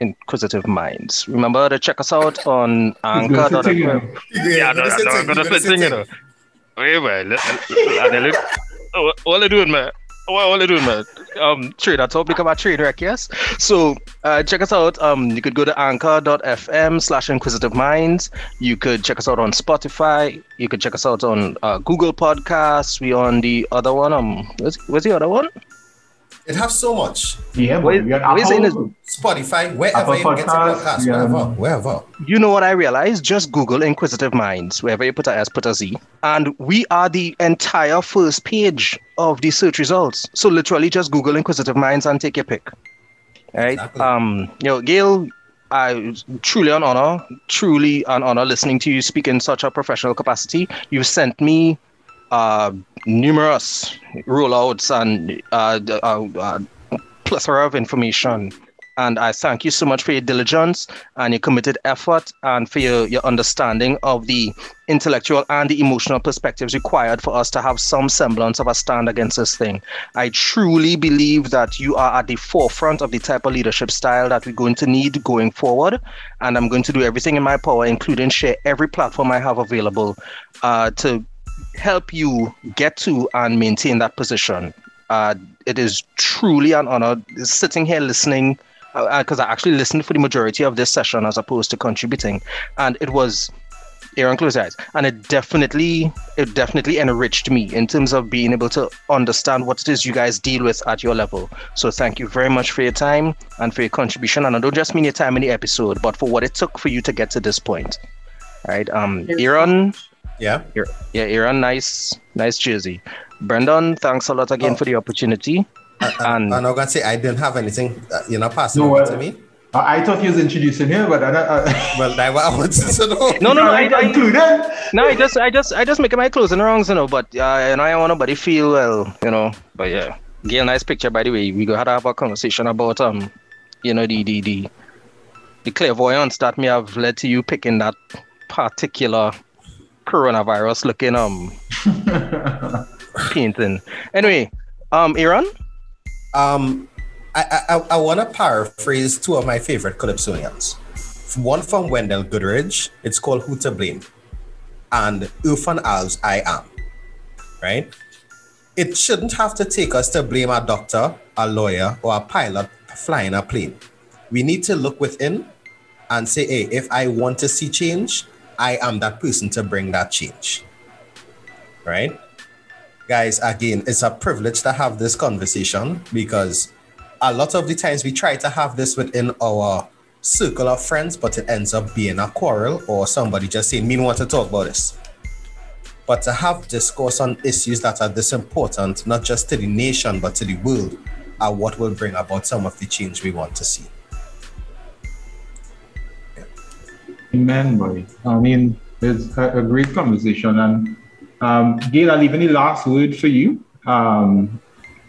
Inquisitive Minds. Remember to check us out on It's good to see you. Anchor. Yeah, no, no, no, I'm gonna sit sing, know. Wait, wait, Oh, What are you doing, man? What are you doing, man? Um, trade that topic about trade wreck, yes. So uh, check us out. Um, you could go to anchor.fm slash inquisitive minds. You could check us out on Spotify. You could check us out on uh, Google Podcasts. We on the other one. Um, what's, what's the other one? It have so much. Yeah, but Wait, we got wait, saying Apple. Spotify, wherever Apple you get your Podcasts, podcast, yeah. wherever, wherever. You know what I realized? Just Google Inquisitive Minds. Wherever you put a S, put a Z. And we are the entire first page of the search results. So literally just Google Inquisitive Minds and take your pick. All right. Exactly. Um, you know, Gail, I truly an honor, truly an honor listening to you speak in such a professional capacity. You sent me uh, numerous rollouts and uh, uh, uh, plethora of information. And I thank you so much for your diligence and your committed effort and for your, your understanding of the intellectual and the emotional perspectives required for us to have some semblance of a stand against this thing. I truly believe that you are at the forefront of the type of leadership style that we're going to need going forward. And I'm going to do everything in my power, including share every platform I have available uh, to help you get to and maintain that position. Uh, it is truly an honor sitting here listening because I actually listened for the majority of this session as opposed to contributing, and it was Aaron close eyes, and it definitely it definitely enriched me in terms of being able to understand what it is you guys deal with at your level. So thank you very much for your time and for your contribution, and I don't just mean your time in the episode, but for what it took for you to get to this point. All right, um, Aaron, Yeah. yeah, Aaron, nice, nice jersey. Brendan, thanks a lot again Oh. for the opportunity. And, And- and I'm gonna say I didn't have anything, uh, you know, passing No, over uh, to me. I I thought you was introducing here, but I, I, Well, that's what I wanted to know. No, no, no, I, I, do then. No, I just, I just, I just make my clothes closing wrongs, you know. But uh, you know, I want nobody feel well, you know. But yeah, get a nice picture. By the way, we got to have a conversation about um, you know, the the the, the clairvoyance that may have led to you picking that particular coronavirus looking um painting. Anyway, um, Aaron, Um, I I, I want to paraphrase two of my favorite calypsonians. One from Wendell Goodridge. It's called "Who to Blame," and Irfan Al's "I Am." Right. It shouldn't have to take us to blame a doctor, a lawyer, or a pilot flying a plane. We need to look within and say, "Hey, if I want to see change, I am that person to bring that change." Right guys, again, it's a privilege to have this conversation because a lot of the times we try to have this within our circle of friends, but it ends up being a quarrel or somebody just saying, me want to talk about this. But to have discourse on issues that are this important, not just to the nation, but to the world, are what will bring about some of the change we want to see. Amen, boy. I mean, it's a, a great conversation. And um, Gail, I'll leave any last word for you. Um,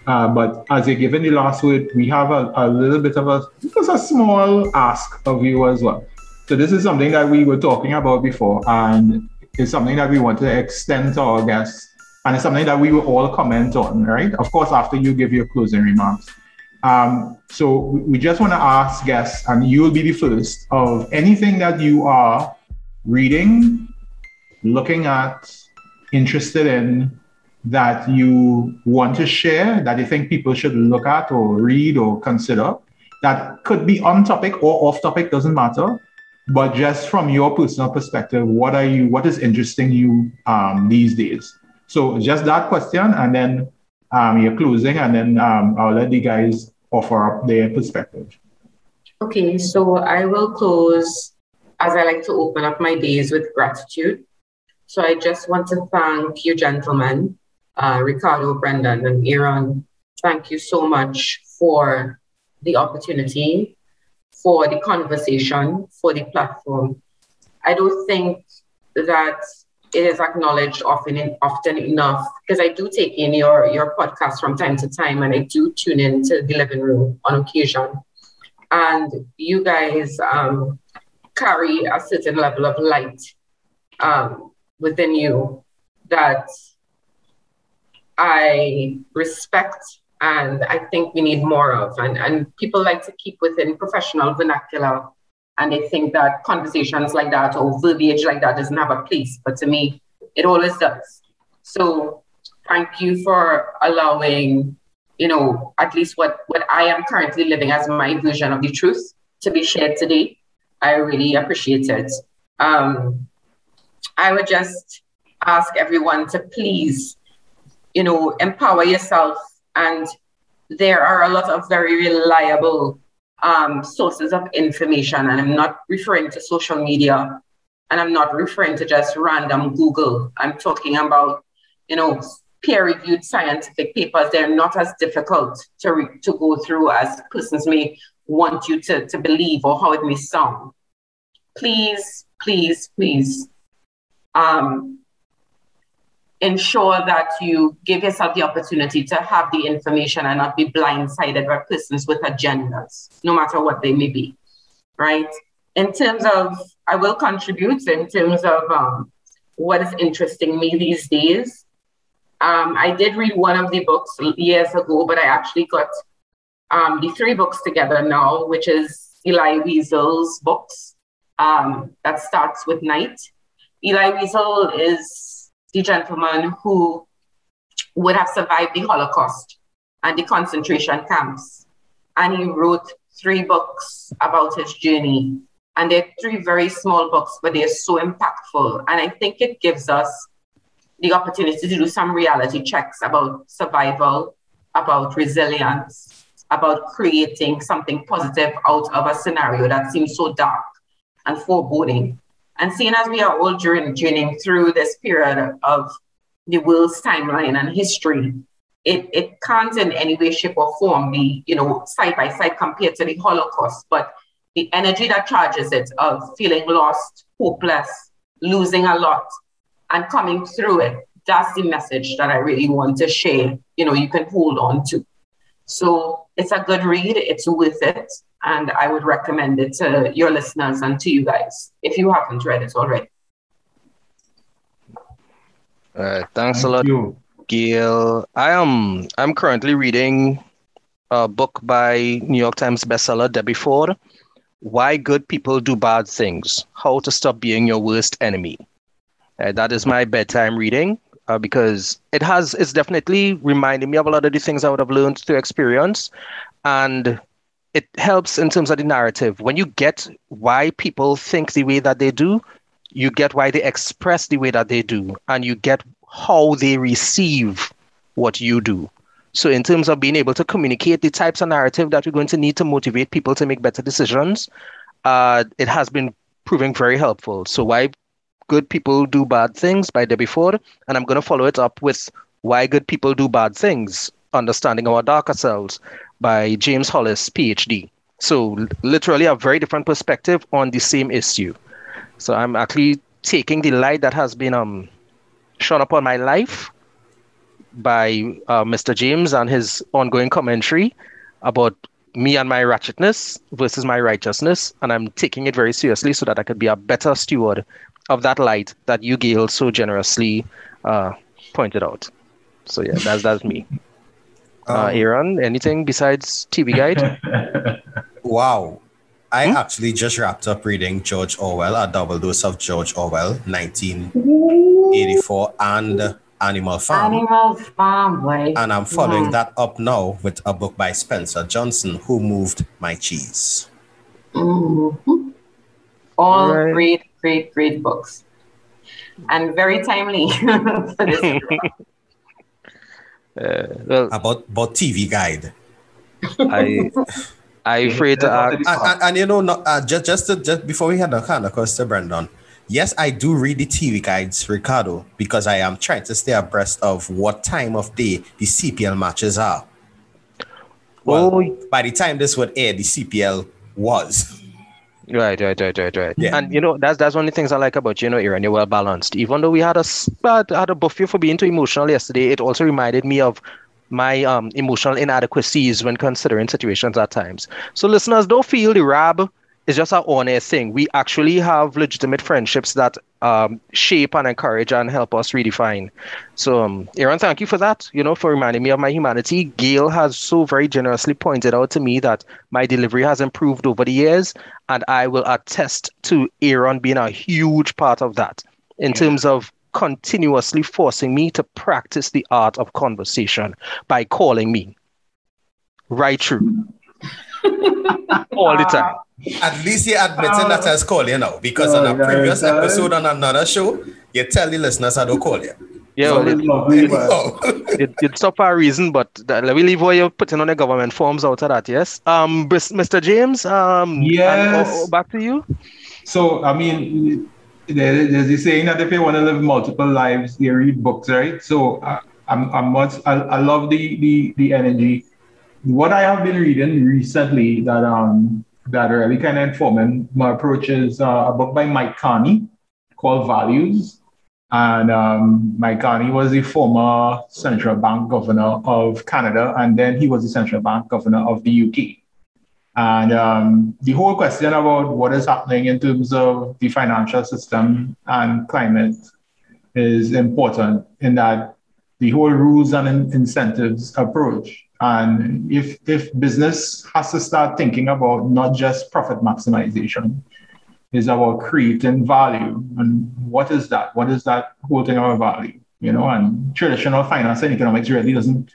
uh, but as you're giving the last word, we have a, a little bit of a just a small ask of you as well. So this is something that we were talking about before, and it's something that we want to extend to our guests, and it's something that we will all comment on, right? Of course, after you give your closing remarks. Um, so we just want to ask guests, and you will be the first of anything that you are reading, looking at, interested in, that you want to share that you think people should look at or read or consider that could be on topic or off topic doesn't matter. But just from your personal perspective what are you what is interesting you um, these days? So just that question and then um, you're closing and then um, i'll let the guys offer up their perspective. Okay so i will close as i like to open up my days with gratitude. So i just want to thank you gentlemen uh, Ricardo, Brendan, and Aaron, thank you so much for the opportunity, for the conversation, for the platform. I don't think that it is acknowledged often often enough because I do take in your your podcast from time to time and I do tune in to the living room on occasion. And you guys um, carry a certain level of light um, within you that I respect and I think we need more of. And, and people like to keep within professional vernacular and they think that conversations like that or verbiage like that doesn't have a place. But to me, it always does. So thank you for allowing, you know, at least what, what I am currently living as my version of the truth to be shared today. I really appreciate it. Um, I would just ask everyone to please you know, empower yourself. And there are a lot of very reliable um, sources of information. And I'm not referring to social media and I'm not referring to just random Google. I'm talking about, you know, peer reviewed scientific papers. They're not as difficult to, re- to go through as persons may want you to, to believe or how it may sound. Please, please, please um, ensure that you give yourself the opportunity to have the information and not be blindsided by persons with agendas, no matter what they may be, right? In terms of, I will contribute in terms of um, what is interesting me these days. Um, I did read one of the books years ago, but I actually got um, the three books together now, which is Elie Wiesel's books um, that starts with Night. Elie Wiesel is the gentleman who would have survived the Holocaust and the concentration camps. And he wrote three books about his journey. And they're three very small books, but they're so impactful. And I think it gives us the opportunity to do some reality checks about survival, about resilience, about creating something positive out of a scenario that seems so dark and foreboding. And seeing as we are all journeying through this period of the world's timeline and history, it, it can't in any way, shape, or form be, you know, side by side compared to the Holocaust. But the energy that charges it of feeling lost, hopeless, losing a lot, and coming through it, that's the message that I really want to share. You know, you can hold on to. So it's a good read, it's worth it. And I would recommend it to your listeners and to you guys if you haven't read it already. Uh, thanks Thank a lot, you. Gail. I am I'm currently reading a book by New York Times bestseller Debbie Ford, Why Good People Do Bad Things: How to Stop Being Your Worst Enemy. Uh, that is my bedtime reading uh, because it has it's definitely reminding me of a lot of the things I would have learned through experience, and it helps in terms of the narrative. When you get why people think the way that they do, you get why they express the way that they do, and you get how they receive what you do. So, in terms of being able to communicate the types of narrative that you're going to need to motivate people to make better decisions, uh, it has been proving very helpful. So why good people do bad things by Debbie Ford, and I'm going to follow it up with why good people do bad things, understanding our darker selves by James Hollis, PhD. So literally a very different perspective on the same issue. So I'm actually taking the light that has been um shone upon my life by uh, Mr. James and his ongoing commentary about me and my ratchetness versus my righteousness, and I'm taking it very seriously so that I could be a better steward of that light that you, Gail, so generously uh, pointed out. So yeah, that's that's me. Uh, um, Aaron, anything besides TV Guide? wow. I hmm? actually just wrapped up reading George Orwell, a double dose of George Orwell, 1984, and Animal Farm. Animal Farm, right? And I'm following yeah. that up now with a book by Spencer Johnson, Who Moved My Cheese. Mm-hmm. All right. great, great, great books. And very timely for this. Uh, well, about about TV guide. I I afraid to ask. And, and, and, you know, not, uh, just just to, just before we had the kind of question, Brendan. Yes, I do read the TV guides, Ricardo, because I am trying to stay abreast of what time of day the CPL matches are. Well, oh. by the time this would air, the CPL was. Right, right, right, right, right. Yeah. And you know, that's that's one of the things I like about you, you know, Aaron. You're well balanced. Even though we had a bad had a buffet for being too emotional yesterday, it also reminded me of my um emotional inadequacies when considering situations at times. So listeners, don't feel the rab it's just an honest thing. We actually have legitimate friendships that um, shape and encourage and help us redefine. So, um, Aaron, thank you for that. You know, for reminding me of my humanity. Gail has so very generously pointed out to me that my delivery has improved over the years, and I will attest to Aaron being a huge part of that in terms of continuously forcing me to practice the art of conversation by calling me right through all the time. At least you're admitting that I was calling you now because oh, on a previous episode on another show, you tell the listeners I don't call you. Yeah, well, it, it, it, it's not for a reason, but let me leave what you're putting on the government forms out of that, yes? Um, Mr. James, um, yes. And, oh, back to you. So, I mean, there's this saying that if you want to live multiple lives, you read books, right? So, I, I'm, I'm much, I, I love the, the, the energy. What I have been reading recently that um that really kind of informing my approach is uh, a book by Mike Carney called Values. And um, Mike Carney was the former central bank governor of Canada, and then he was the central bank governor of the UK. And um, the whole question about what is happening in terms of the financial system and climate is important in that the whole rules and incentives approach and if, if business has to start thinking about not just profit maximization, is about creating value. And what is that? What is that whole thing about value? You know, and traditional finance and economics really doesn't,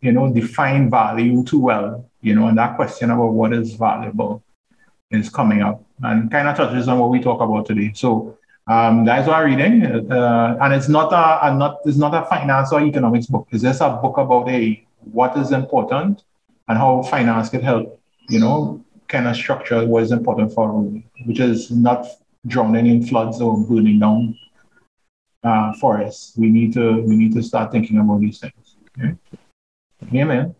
you know, define value too well. You know, and that question about what is valuable is coming up and kind of touches on what we talk about today. So um, that's what I'm reading, uh, and it's not a, a, not it's not a finance or economics book. It's just a book about a what is important and how finance can help, you know, kind of structure what is important for which is not drowning in floods or burning down uh, forests. We need to we need to start thinking about these things. Okay? Man.